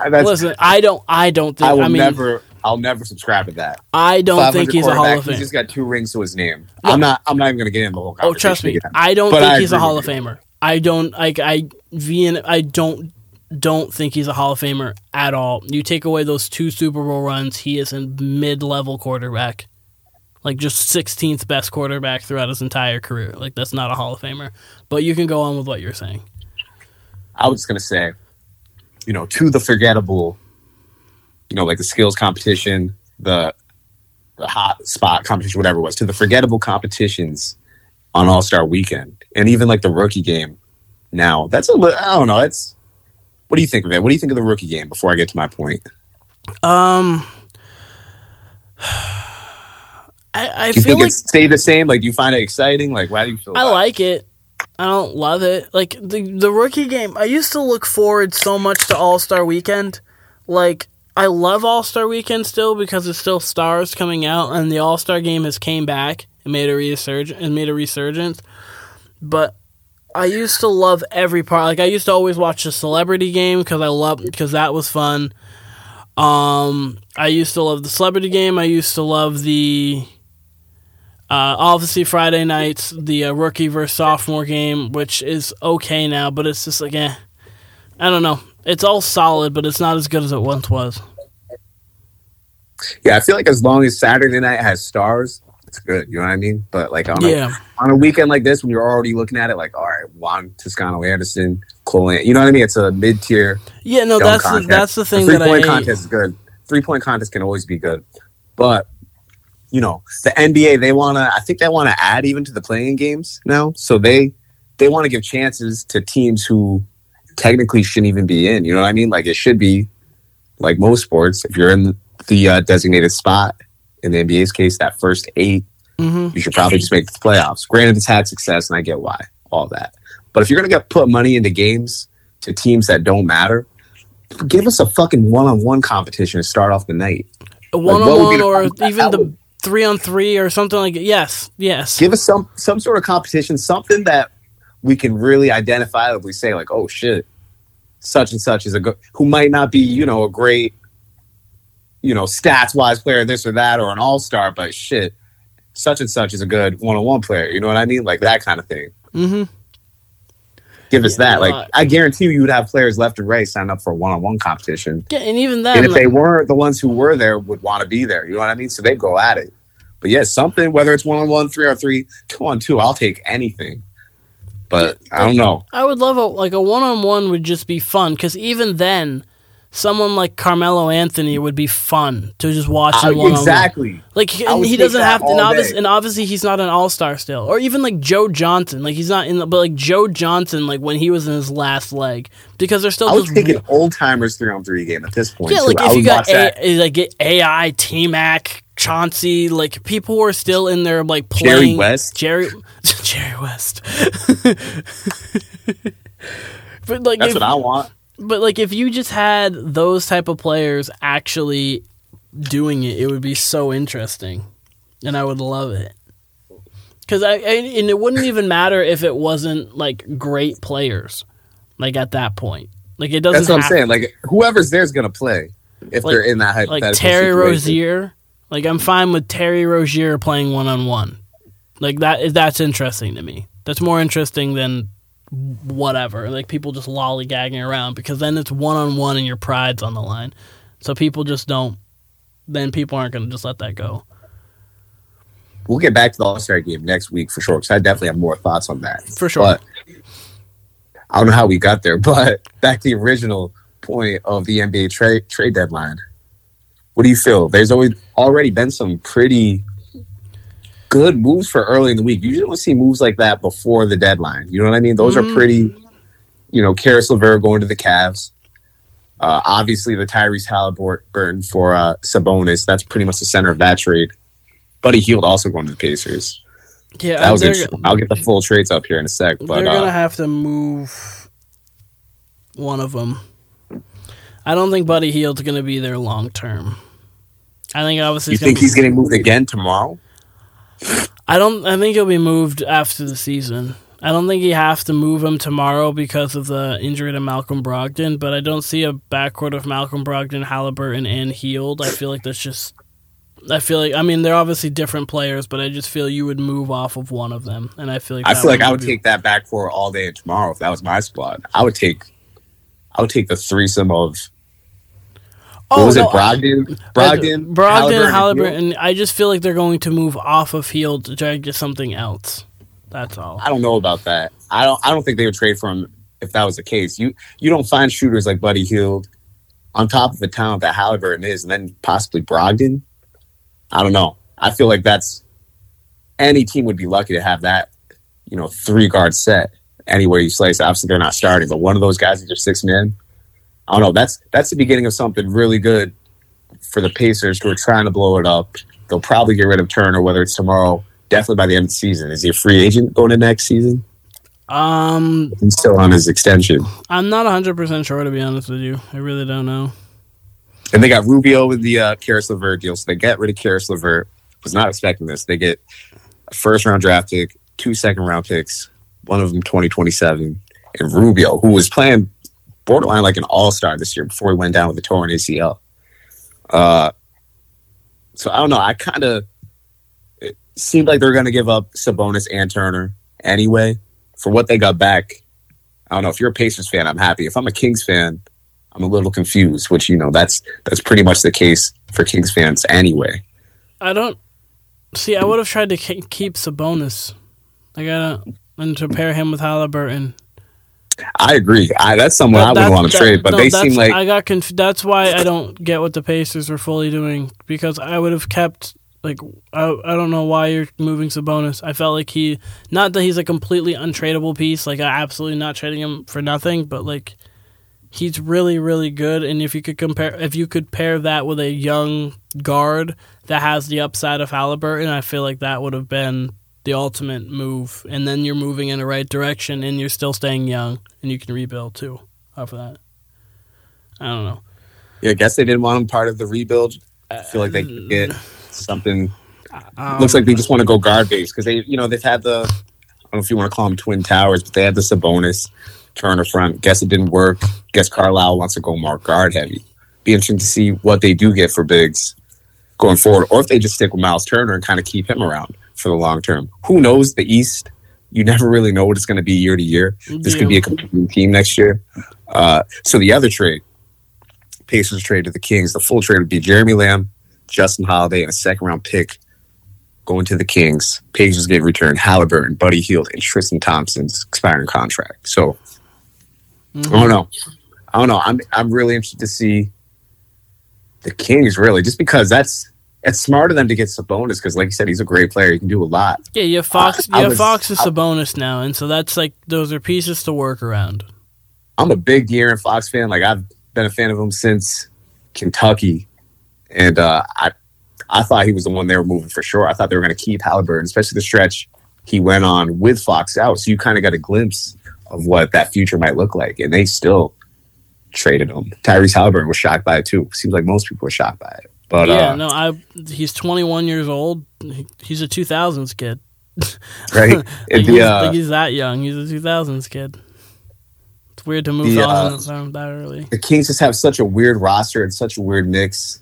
Listen i don't i don't think I i, will mean never. I'll never subscribe to that. i don't 500 think he's a hall of He's fame just got two rings to his name. No. I'm not. I'm not even going to get in the whole. oh trust me again. i don't But think I he's a hall of famer i don't like i vn i don't don't think he's a Hall of Famer at all. You take away those two Super Bowl runs, he is a mid-level quarterback. Like just 16th best quarterback throughout his entire career. Like that's not a Hall of Famer. But you can go on with what you're saying. I was gonna say, you know, to the forgettable, you know, like the skills competition, the the hot spot competition, whatever it was, to the forgettable competitions on All Star Weekend, and even like the rookie game. Now that's a li- I don't know. It's what do you think of it? What do you think of the rookie game? Before I get to my point, Um <sighs> I, I do you feel think like it stay the same? Like, do you find it exciting? Like, why do you feel? I like it. I don't love it. Like the the rookie game, I used to look forward so much to All Star Weekend. Like I love All Star Weekend still because it's still stars coming out, and the All Star game has came back and made a resurgence and made a resurgence. But I used to love every part. Like I used to always watch the celebrity game because I love because that was fun. Um, I used to love the celebrity game. I used to love the uh, obviously Friday nights, the uh, rookie versus sophomore game, which is okay now, but it's just like, eh, I don't know. It's all solid, but it's not as good as it once was. Yeah, I feel like as long as Saturday night has stars, it's good. You know what I mean? But like on a, on a weekend like this, when you're already looking at it, like, all right, Juan Toscano Anderson, Cole, you know what I mean? It's a mid tier. yeah, no, that's the, that's the thing three that I point hate. contest is good. Three point contest can always be good, but you know the NBA they want to. I think they want to add even to the playing games now, so they they want to give chances to teams who technically shouldn't even be in. You know what I mean? Like it should be like most sports. If you're in the uh, designated spot, in the NBA's case, that first eight hmm you should probably just make the playoffs. Granted, it's had success, and I get why, all that. But if you're gonna get put money into games to teams that don't matter, give us a fucking one-on-one competition to start off the night. A one what on would be one, the- or even the three on three, or something like yes, yes. Give us some some sort of competition, something that we can really identifiably say, like, oh shit, such and such is a good who might not be, you know, a great, you know, stats wise player, this or that, or an all star, but shit, such and such is a good one-on-one player. You know what I mean? Like that kind of thing. hmm give us Yeah, that. Like I guarantee you, you would have players left and right sign up for a one-on-one competition, Yeah, and even and then, if they weren't the ones who were there, would want to be there. You know what I mean? So they go at it. But yeah, something whether it's one-on-one, three on three, two on two, I'll take anything. But I don't know. I would love a like a one on one would just be fun because even then, someone like Carmelo Anthony would be fun to just watch I- in one on one. exactly. Like he, he doesn't have to, and, obvious, and obviously he's not an all star still, or even like Joe Johnson. Like he's not in, the, but like Joe Johnson, like when he was in his last leg, because they're still I was thinking old timers three on three game at this point. yeah. too. Like I if you got a, eh, like get AI, T Mac, Chauncey, like people were still in there like playing <laughs> Jerry West. Jerry Jerry West. but like That's if, what I want. But like if you just had those type of players actually doing it, it would be so interesting, and I would love it. Because I, and it wouldn't even matter if it wasn't like great players, like at that point. Like it doesn't. That's what I'm saying. Like whoever's there's gonna play if Like- they're in that hypothetical. Like Terry situation. Rozier. Like I'm fine with Terry Rozier playing one on one. Like that. That's interesting to me. That's more interesting than whatever. Like people just lollygagging around because then it's one on one and your pride's on the line. So people just don't. Then people aren't going to just let that go. We'll get back to the All Star game next week for sure. Because I definitely have more thoughts on that. For sure. But I don't know how we got there. <laughs> But back to the original point of the NBA trade trade deadline. What do you feel? There's always already been some pretty good moves for early in the week. You usually don't see moves like that before the deadline. You know what I mean? Those Mhm. are pretty. You know, Caris LeVert going to the Cavs. Uh, obviously, the Tyrese Halliburton for uh, Sabonis. That's pretty much the center of that trade. Buddy Hield also going to the Pacers. Yeah, That was interesting. I'll get the full trades up here in a sec. But they're gonna uh, have to move one of them. I don't think Buddy Hield's gonna be there long term. I think obviously you he's gonna think be- he's getting moved again tomorrow? I don't. I think he'll be moved after the season. I don't think you have to move him tomorrow because of the injury to Malcolm Brogdon. But I don't see a backcourt of Malcolm Brogdon, Halliburton, and Hield. I feel like that's just. I feel like I mean they're obviously different players, but I just feel you would move off of one of them, and I feel like I feel like I would be- take that back for all day and tomorrow if that was my squad. I would take I would take the threesome of Oh, what was no, it Brogdon, Brogdon, Brogdon, Halliburton. Hield? I just feel like they're going to move off of Hield to try to get something else. That's all. I don't know about that. I don't. I don't think they would trade for him if that was the case. You you don't find shooters like Buddy Hield on top of the talent that Halliburton is, and then possibly Brogdon. I don't know. I feel like that's any team would be lucky to have that. You know, three guard set anywhere you slice. Obviously, they're not starting, but one of those guys is your six man. I don't know. That's that's the beginning of something really good for the Pacers who are trying to blow it up. They'll probably get rid of Turner, whether it's tomorrow. Definitely by the end of the season. Is he a free agent going to next season? Um, He's still on his extension. I'm not 100 percent sure to be honest with you. I really don't know. And they got Rubio with the uh, Caris LeVert deal. So they get rid of Caris LeVert. Was not expecting this. They get a first round draft pick, two second round picks, one of them 2027, and Rubio, who was playing borderline like an all star this year before he went down with the torn ACL. Uh, so I don't know. I kind of seemed like they're going to give up Sabonis and Turner anyway for what they got back. I don't know. If you're a Pacers fan, I'm happy. If I'm a Kings fan, I'm a little confused. Which you know, that's that's pretty much the case for Kings fans anyway. I don't see. I would have tried to keep Sabonis. I gotta and to pair him with Halliburton. I agree. I, that's someone I wouldn't want to trade, but no, they seem like I got conf- That's why I don't get what the Pacers are fully doing because I would have kept like I I don't know why you're moving Sabonis. I felt like he not that he's a completely untradeable piece. Like I absolutely not trading him for nothing, but like he's really really good. And if you could compare, if you could pair that with a young guard that has the upside of Halliburton, I feel like that would have been the ultimate move. And then you're moving in the right direction, and you're still staying young, and you can rebuild too off of that. I don't know. yeah, I guess they didn't want him part of the rebuild. I feel like they could get something. Um, Looks like they just want to go guard base because they, you know, they've had the. I don't know if you want to call them twin towers, but they had the Sabonis Turner front. Guess it didn't work. Guess Carlisle wants to go more guard heavy. Be interesting to see what they do get for bigs going forward, or if they just stick with Miles Turner and kind of keep him around for the long term. Who knows? The East, you never really know what it's going to be year to year. This could be a competing team next year. Uh, so the other trade, Pacers trade to the Kings. The full trade would be Jeremy Lamb, Justin Holiday, and a second round pick going to the Kings. Pacers get returned Halliburton, Buddy Hield, and Tristan Thompson's expiring contract. So I don't know. I don't know. I'm I'm really interested to see the Kings really, just because that's it's smart of them to get Sabonis because, like you said, he's a great player. He can do a lot. Yeah, you have Fox. I you have was- Fox is bonus now, and so that's like those are pieces to work around. I'm a big De'Aaron Fox fan. Like I've been a fan of him since Kentucky, and uh, I I thought he was the one they were moving for sure. I thought they were going to keep Halliburton, especially the stretch he went on with Fox out. So you kind of got a glimpse of what that future might look like, and they still traded him. Tyrese Halliburton was shocked by it too. Seems like most people were shocked by it, but yeah, uh, no, I he's 21 years old. He, he's a 2000s kid. right? <laughs> Like, It'd he's, uh, like he's that young. He's a 2000s kid. It's weird to move The, on uh, that- that early. the Kings just have such a weird roster and such a weird mix.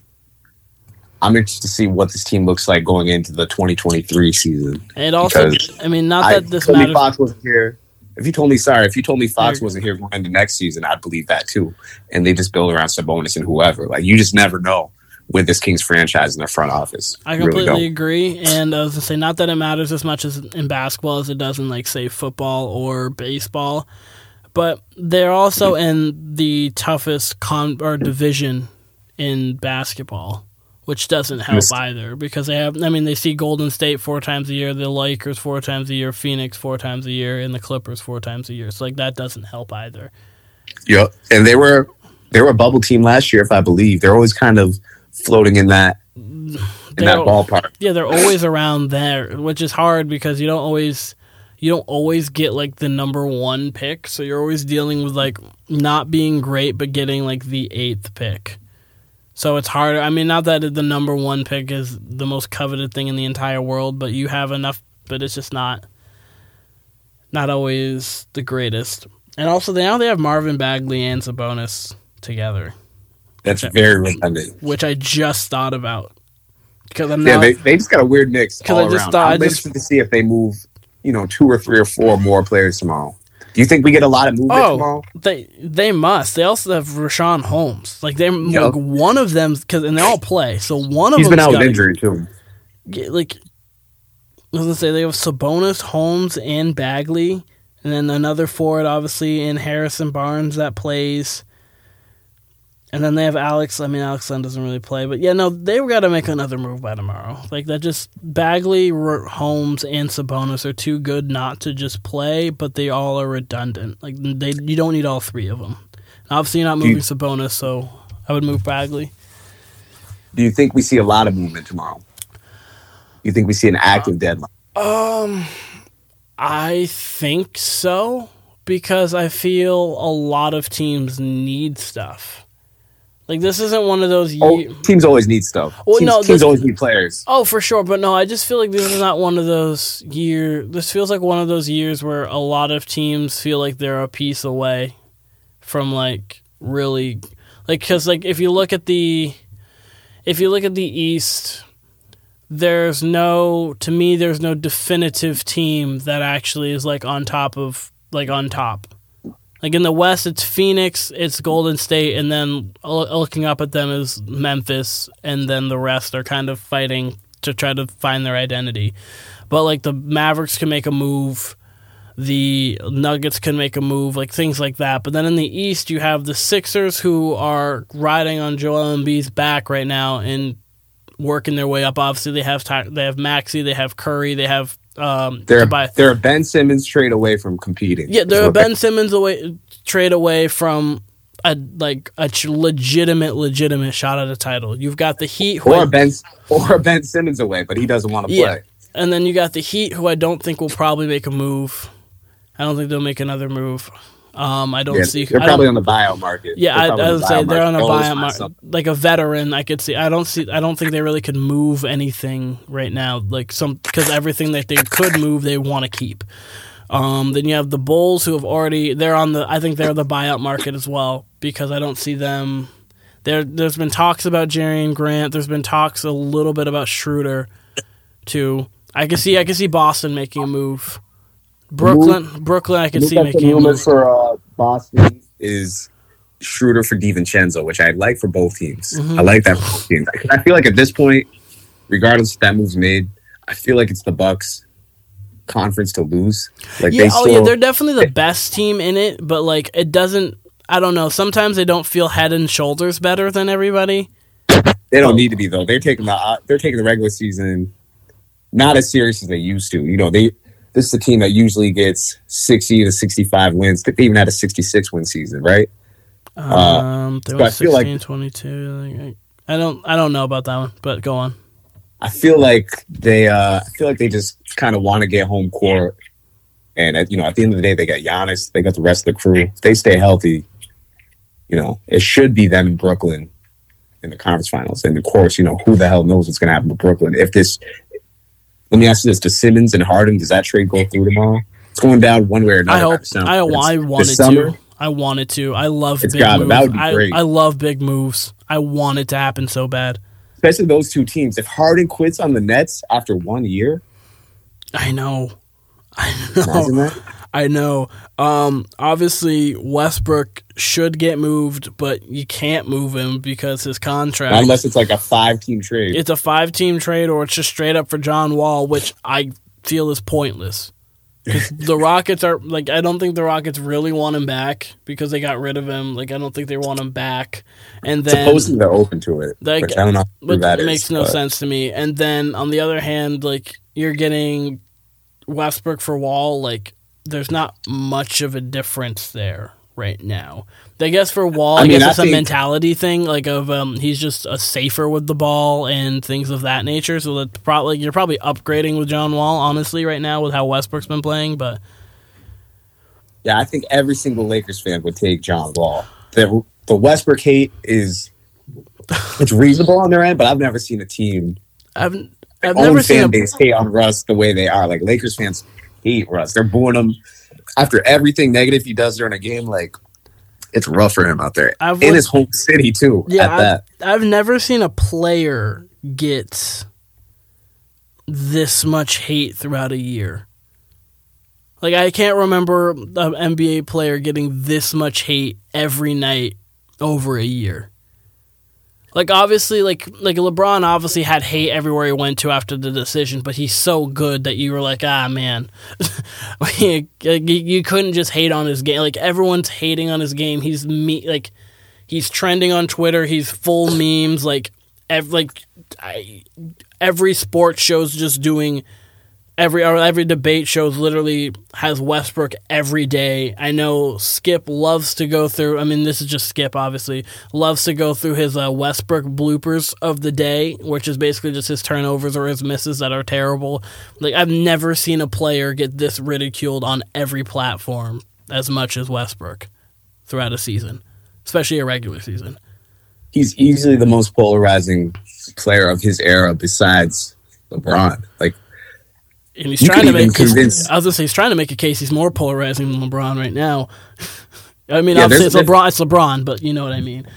I'm interested to see what this team looks like going into the 2023 season. And also, I mean, not I, that this told matters. Fox wasn't here. If you told me, sorry, if you told me Fox wasn't here going into next season, I'd believe that too. And they just build around Sabonis and whoever. Like you just never know with this Kings franchise in their front office. I You really completely agree, and uh, I was gonna say not that it matters as much as in basketball as it does in like say football or baseball, but they're also in the toughest con or division in basketball, which doesn't help Yes. either because they have. I mean, they see Golden State four times a year, the Lakers four times a year, Phoenix four times a year, and the Clippers four times a year. So like that doesn't help either. Yep. And they were they were a bubble team last year, if I believe. They're always kind of floating in that in that ballpark. Yeah, they're always around there, which is hard because you don't always you don't always get like the number one pick. So you're always dealing with like not being great but getting like the eighth pick. So it's harder. I mean, not that the number one pick is the most coveted thing in the entire world, but you have enough. But it's just not not always the greatest. And also now they have Marvin Bagley and Sabonis together, That's very redundant. which I just thought about because I'm Yeah, now they, they just got a weird mix 'Cause all I just around. thought- I'm I just- interested to see if they move, you know, two or three or four more players tomorrow. Do you think we get a lot of movement Oh, tomorrow? they they must. They also have Richaun Holmes. Like they Yup. like one of them because and they all play. So one of He's been out with injury too. get- like I was gonna say they have Sabonis, Holmes, and Bagley, and then another forward, obviously in Harrison Barnes that plays. And then they have Alex. I mean, Alex Len doesn't really play, but yeah, no, they got to make another move by tomorrow. Like that, just Bagley, Holmes, and Sabonis are too good not to just play, but they all are redundant. Like they, you don't need all three of them. Obviously, you're not Do you- moving Sabonis, so I would move Bagley. Do you think we see a lot of movement tomorrow? You think we see an active deadline? Um, I think so because I feel a lot of teams need stuff. Like this isn't one of those. Oh, ye- Oh, teams always need stuff. Well, teams, no, teams this- always need players. Oh, for sure, but no, I just feel like this is not one of those year. This feels like one of those years where a lot of teams feel like they're a piece away from like really, like because like if you look at the, if you look at the East, there's no to me there's no definitive team that actually is like on top of like on top. Like in the West, it's Phoenix, it's Golden State, and then looking up at them is Memphis, and then the rest are kind of fighting to try to find their identity. But like the Mavericks can make a move, the Nuggets can make a move, like things like that. But then in the East, you have the Sixers who are riding on Joel Embiid's back right now and working their way up. Obviously, they have they have Maxey, they have Curry, they have um, They're Tobias- they're a Ben Simmons trade away from competing. yeah, they're a Ben Simmons away trade away from a like a ch- legitimate, legitimate shot at a title. You've got the Heat, who or I- a Ben or Ben Simmons away, but he doesn't want to Yeah. play. and then you got the Heat, who I don't think will probably make a move. I don't think they'll make another move. Um, I don't Yeah, see. they're probably on the buyout market. yeah, I, I would say they're on a buyout market, like a veteran. I could see. I don't see. I don't think they really could move anything right now. Like some because everything that they could move, they want to keep. Um, then you have the Bulls who have already they're on the I think they're the buyout market as well because I don't see them there there's been talks about Jerami Grant, there's been talks a little bit about Schroeder too. I can see I can see Boston making a move. Brooklyn Brooklyn I can see making a move. for uh, Boston is Schroeder for DiVincenzo, which I like for both teams. Mhm. I like that for both teams. I feel like at this point, regardless if that move's made, I feel like it's the Bucks conference to lose. Like Yeah, they oh still, yeah, they're definitely the best team in it, but like it doesn't I don't know, sometimes they don't feel head and shoulders better than everybody. they don't need to be though. They're taking the uh, they're taking the regular season not as serious as they used to. You know, they this is a team that usually gets sixty to sixty five wins. They even had a sixty six win season, right? Um they so I feel like- 16 22 like, I I don't I don't know about that one, but go on. I feel like they uh I feel like they just kind of want to get home court. And at, you know, at the end of the day, they got Giannis, they got the rest of the crew. If they stay healthy, you know, it should be them in Brooklyn in the conference finals. And of course, you know, who the hell knows what's going to happen to Brooklyn if this. Let me ask you this: Does Simmons and Harden does that trade go through tomorrow? It's going down one way or another. I hope It's- I, I wanted summer, to. I wanted to. I love It's big gotta- moves. that would be I, great. I love big moves. I want it to happen so bad. especially those two teams. If Harden quits on the Nets after one year, I know. I know. I know. Um, obviously, Westbrook should get moved, but you can't move him because his contract. Unless it's like a five-team trade. it's a five-team trade, or it's just straight up for John Wall, which I feel is pointless. <laughs> The Rockets are like, I don't think the Rockets really want him back because they got rid of him. Like, I don't think they want him back. And then Supposedly they're open to it, Like, I don't know. That it is, makes no but- sense to me. And then on the other hand, like you're getting Westbrook for Wall, like there's not much of a difference there right now. I guess for Wall, I, I mean, guess I it's a think- mentality thing, like of um, he's just a safer with the ball and things of that nature. So that probably you're probably upgrading with John Wall, honestly, right now with how Westbrook's been playing. But Yeah, I think every single Lakers fan would take John Wall. The the Westbrook hate is it's reasonable on their end, but I've never seen a team I've I've never seen fan a base hate on Russ the way they are. Like Lakers fans hate Russ. They're booing him after everything negative he does during a game. Like it's rough for him out there I've in looked- his home city too. Yeah, at I've, that. I've never seen a player get this much hate throughout a year. Like I can't remember an NBA player getting this much hate every night over a year. Like obviously, like like LeBron obviously had hate everywhere he went to after the decision, but he's so good that you were like, ah man, <laughs> you, couldn't just hate on his game. Like everyone's hating on his game. He's me like he's trending on Twitter. He's full memes. Like ev- like I, every sports show's just doing every every debate shows literally has Westbrook every day. I know Skip loves to go through. I mean, this is just Skip, obviously loves to go through his uh, Westbrook bloopers of the day, which is basically just his turnovers or his misses that are terrible. Like I've never seen a player get this ridiculed on every platform as much as Westbrook throughout a season, especially a regular season. He's easily the most polarizing player of his era, besides LeBron. Like and he's You trying to make. convince- I was gonna say he's trying to make a case. He's more polarizing than LeBron right now. <laughs> I mean, Yeah, obviously it's LeBron. It's LeBron, but you know what I mean.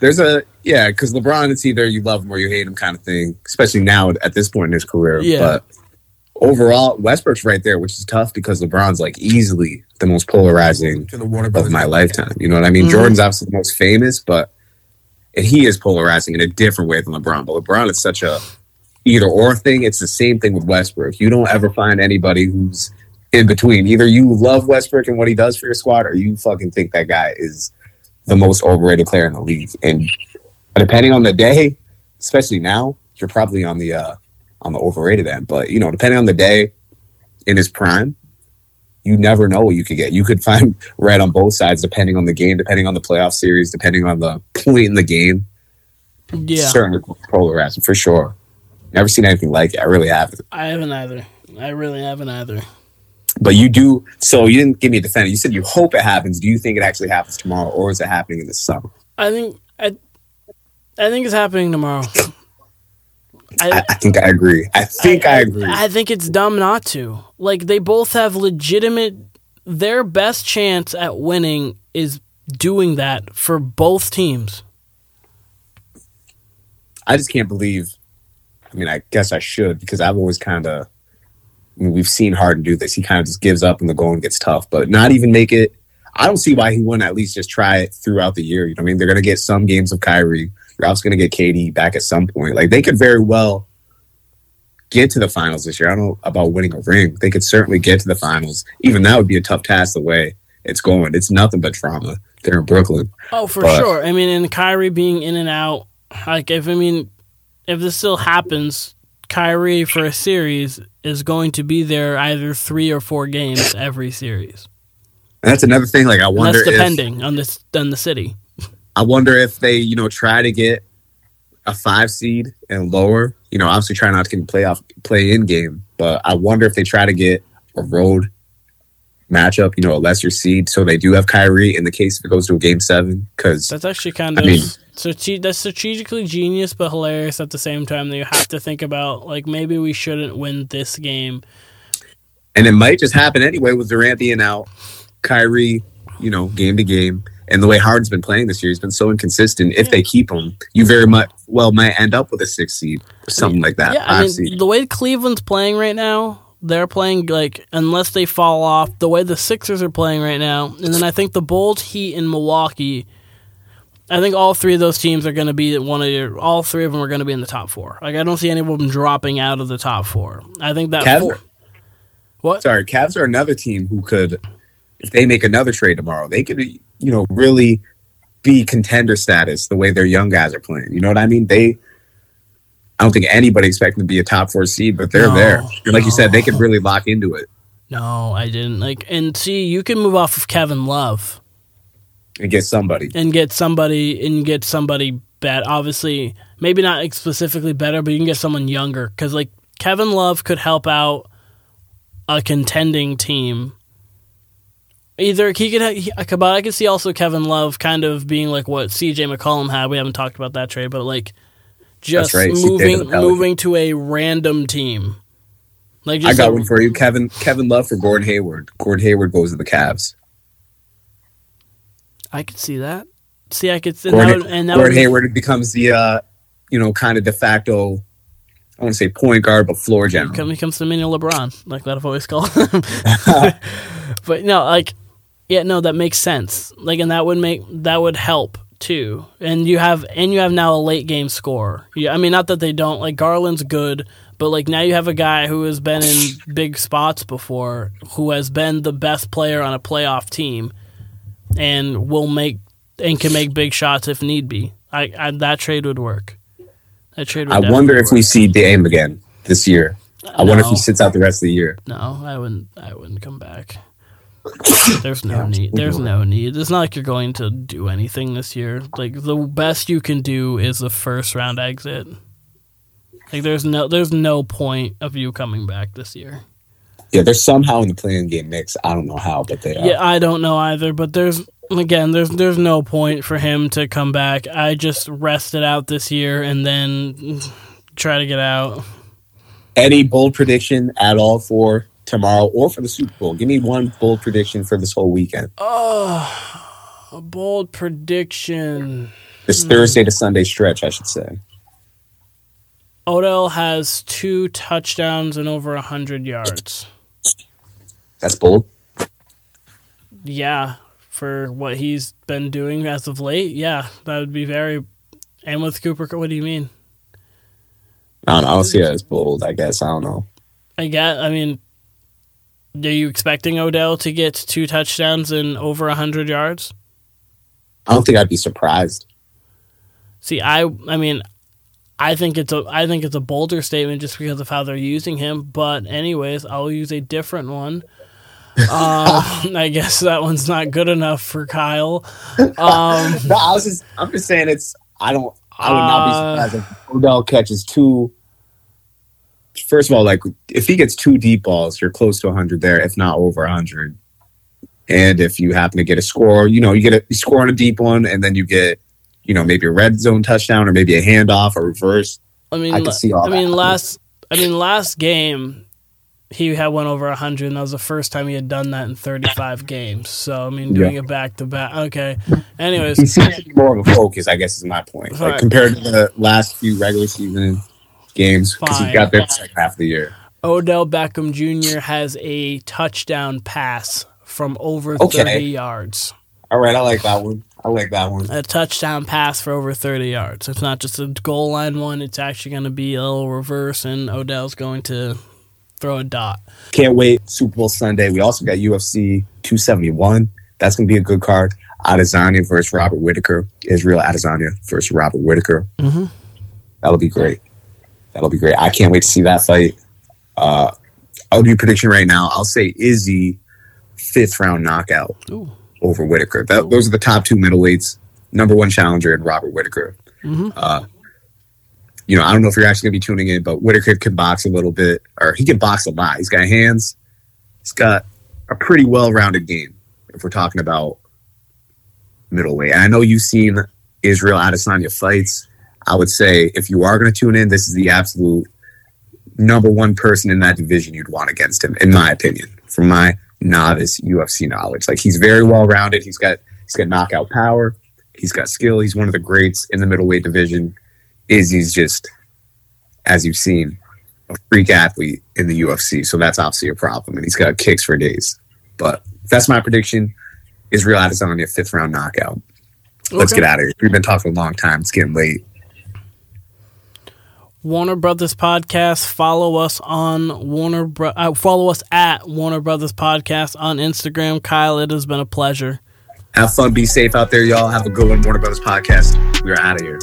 there's a yeah, because LeBron, it's either you love him or you hate him kind of thing. Especially now at this point in his career. Yeah. But overall, Westbrook's right there, which is tough because LeBron's like easily the most polarizing To the water of my lifetime. You know what I mean? Mhm. Jordan's obviously the most famous, but and he is polarizing in a different way than LeBron. But LeBron is such a either or thing. It's the same thing with Westbrook. You don't ever find anybody who's in between. Either you love Westbrook and what he does for your squad, or you fucking think that guy is the most overrated player in the league. And depending on the day, especially now, you're probably on the uh on the overrated end. But you know, depending on the day in his prime, you never know what you could get. You could find <laughs> red on both sides depending on the game, depending on the playoff series, depending on the point in the game. Yeah, Certainly polarizing for sure. Never seen anything like it. I really haven't. I haven't either. I really haven't either. But you do. So you didn't give me a defense. You said you hope it happens. Do you think it actually happens tomorrow, or is it happening in the summer? I think I, I think it's happening tomorrow. I, I think I agree. I think I, agree. I think it's dumb not to. Like they both have legitimate. Their best chance at winning is doing that for both teams. I just can't believe. I mean, I guess I should because I've always kind of. I mean, we've seen Harden do this. He kind of just gives up and the going gets tough, but not even make it. I don't see why he wouldn't at least just try it throughout the year. You know, what I mean, they're going to get some games of Kyrie. You're also going to get KD back at some point. Like they could very well get to the finals this year. I don't know about winning a ring. They could certainly get to the finals. Even that would be a tough task the way it's going. It's nothing but drama. They're in Brooklyn. Oh, for But- sure. I mean, and Kyrie being in and out. Like, if I mean, if this still happens, Kyrie for a series is going to be there either three or four games every series. And that's another thing. Like I And wonder that's if depending on this on the city. I wonder if they, you know, try to get a five seed and lower. You know, obviously try not to get playoff play in game, but I wonder if they try to get a road matchup, you know, a lesser seed, so they do have Kyrie in the case if it goes to a game seven. Because That's actually kind I of mean- strate- that's strategically genius, but hilarious at the same time. That you have to think about like maybe we shouldn't win this game. and it might just happen anyway with Durant being out, Kyrie, you know, game to game. And the way Harden's been playing this year, he's been so inconsistent. If they keep him, you very much well might end up with a six seed or something like that. Yeah, I mean, the way Cleveland's playing right now, they're playing like unless they fall off. The way the Sixers are playing right now, and then I think the Bulls, Heat, and Milwaukee. I think all three of those teams are going to be one of your. All three of them are going to be in the top four. Like I don't see any of them dropping out of the top four. I think that Cavs four. What? sorry, Cavs are another team who could, if they make another trade tomorrow, they could, you know, really be contender status the way their young guys are playing. You know what I mean? They, I don't think anybody expected to be a top four seed, but they're No, there. And like you said, they could really lock into it No, I didn't. Like and see, you can move off of Kevin Love. And get somebody. and get somebody and get somebody bad. Obviously, maybe not specifically better, but you can get someone younger because like Kevin Love could help out a contending team. Either he could, he, I could- but I could see also Kevin Love kind of being like what C.J. McCollum had. We haven't talked about that trade, but like just right, moving moving to a random team. Like just I got a- one for you, Kevin. Kevin Love for Gordon Hayward. Gordon Hayward goes to the Cavs. I could see that. See, I could, and Gordon, that would, and that Gordon would, Hayward becomes the, uh, you know, kind of de facto I want to say point guard, but floor general. He comes to mini LeBron, like that I've always called <laughs> him. <laughs> but no, like, yeah, no, that makes sense. Like, and that would make that would help too. And you have and you have now a late game scorer. Yeah, I mean, not that they don't like Garland's good, but like now you have a guy who has been in big spots before, who has been the best player on a playoff team, and will make and can make big shots if need be. I, I that trade would work. That trade. Would I wonder if work. we see Dame again this year. I wonder if he sits out the rest of the year. No, I wouldn't. I wouldn't come back. <laughs> There's no need. There's no need. It's not like you're going to do anything this year. Like the best you can do is a first round exit. Like there's no there's no point of you coming back this year. Yeah, they're somehow in the play-in game mix. I don't know how, but they are. Yeah, I don't know either. But there's again, there's there's no point for him to come back. I just rest it out this year and then try to get out. Any bold prediction at all for tomorrow or for the Super Bowl? Give me one bold prediction for this whole weekend. Oh, a bold prediction. This hmm. Thursday to Sunday stretch, I should say. Odell has two touchdowns and over 100 yards. That's bold. Yeah, for what he's been doing as of late, yeah, that would be very. And with Cooper, what do you mean? I don't know. I don't see it as bold, I guess. I don't know. I guess I mean, are you expecting Odell to get two touchdowns and over 100 yards? I don't think I'd be surprised. See, I. I mean, I think it's a. I think it's a bolder statement just because of how they're using him. But anyways, I'll use a different one. Uh, <laughs> I guess that one's not good enough for Kyle. Um, <laughs> no, I was just. I'm just saying it's. I don't. I would not be surprised if Odell catches two. First of all, like if he gets two deep balls, you're close to 100 there, if not over 100. And if you happen to get a score, you know, you get a you score on a deep one, and then you get, you know, maybe a red zone touchdown or maybe a handoff or reverse. I mean, I can see all I mean, last. I mean, last game, he had one over 100, and that was the first time he had done that in 35 games. So, I mean, doing Yeah. it back to back. Okay. Anyways, He seems more of a focus, I guess, is my point. Like compared to the last few regular season games, because he got there the second half of the year. Odell Beckham Jr. has a touchdown pass from over Okay. 30 yards. All right, I like that one. I like that one. A touchdown pass for over 30 yards. It's not just a goal line one, it's actually going to be a little reverse, and Odell's going to throw a dot. Can't wait. Super Bowl Sunday. We also got UFC 271. That's going to be a good card. Adesanya versus Robert Whitaker. Israel Adesanya versus Robert Whitaker. Mhm. That'll be great. That'll be great. I can't wait to see that fight. Uh, I'll do a prediction right now. I'll say Izzy fifth round knockout Ooh. over Whitaker. That, those are the top two middleweights. Number one challenger and Robert Whitaker. Mhm. Uh, you know, I don't know if you're actually going to be tuning in, but Whitaker can box a little bit, or he can box a lot. He's got hands. He's got a pretty well-rounded game. If we're talking about middleweight, and I know you've seen Israel Adesanya fights. I would say if you are going to tune in, this is the absolute number one person in that division you'd want against him, in my opinion, from my novice UFC knowledge. Like he's very well-rounded. He's got he's got knockout power. He's got skill. He's one of the greats in the middleweight division. Izzy's just, as you've seen, a freak athlete in the UFC. So that's obviously a problem. And he's got kicks for days. But that's my prediction. Israel Adesanya, fifth round knockout. Let's get out of here. We've been talking a long time. It's getting late. Warner Brothers Podcast. Follow us on Warner. Bro- uh, follow us at Warner Brothers Podcast on Instagram. Kyle, it has been a pleasure. Have fun. Be safe out there, y'all. Have a good one. Warner Brothers Podcast. We are out of here.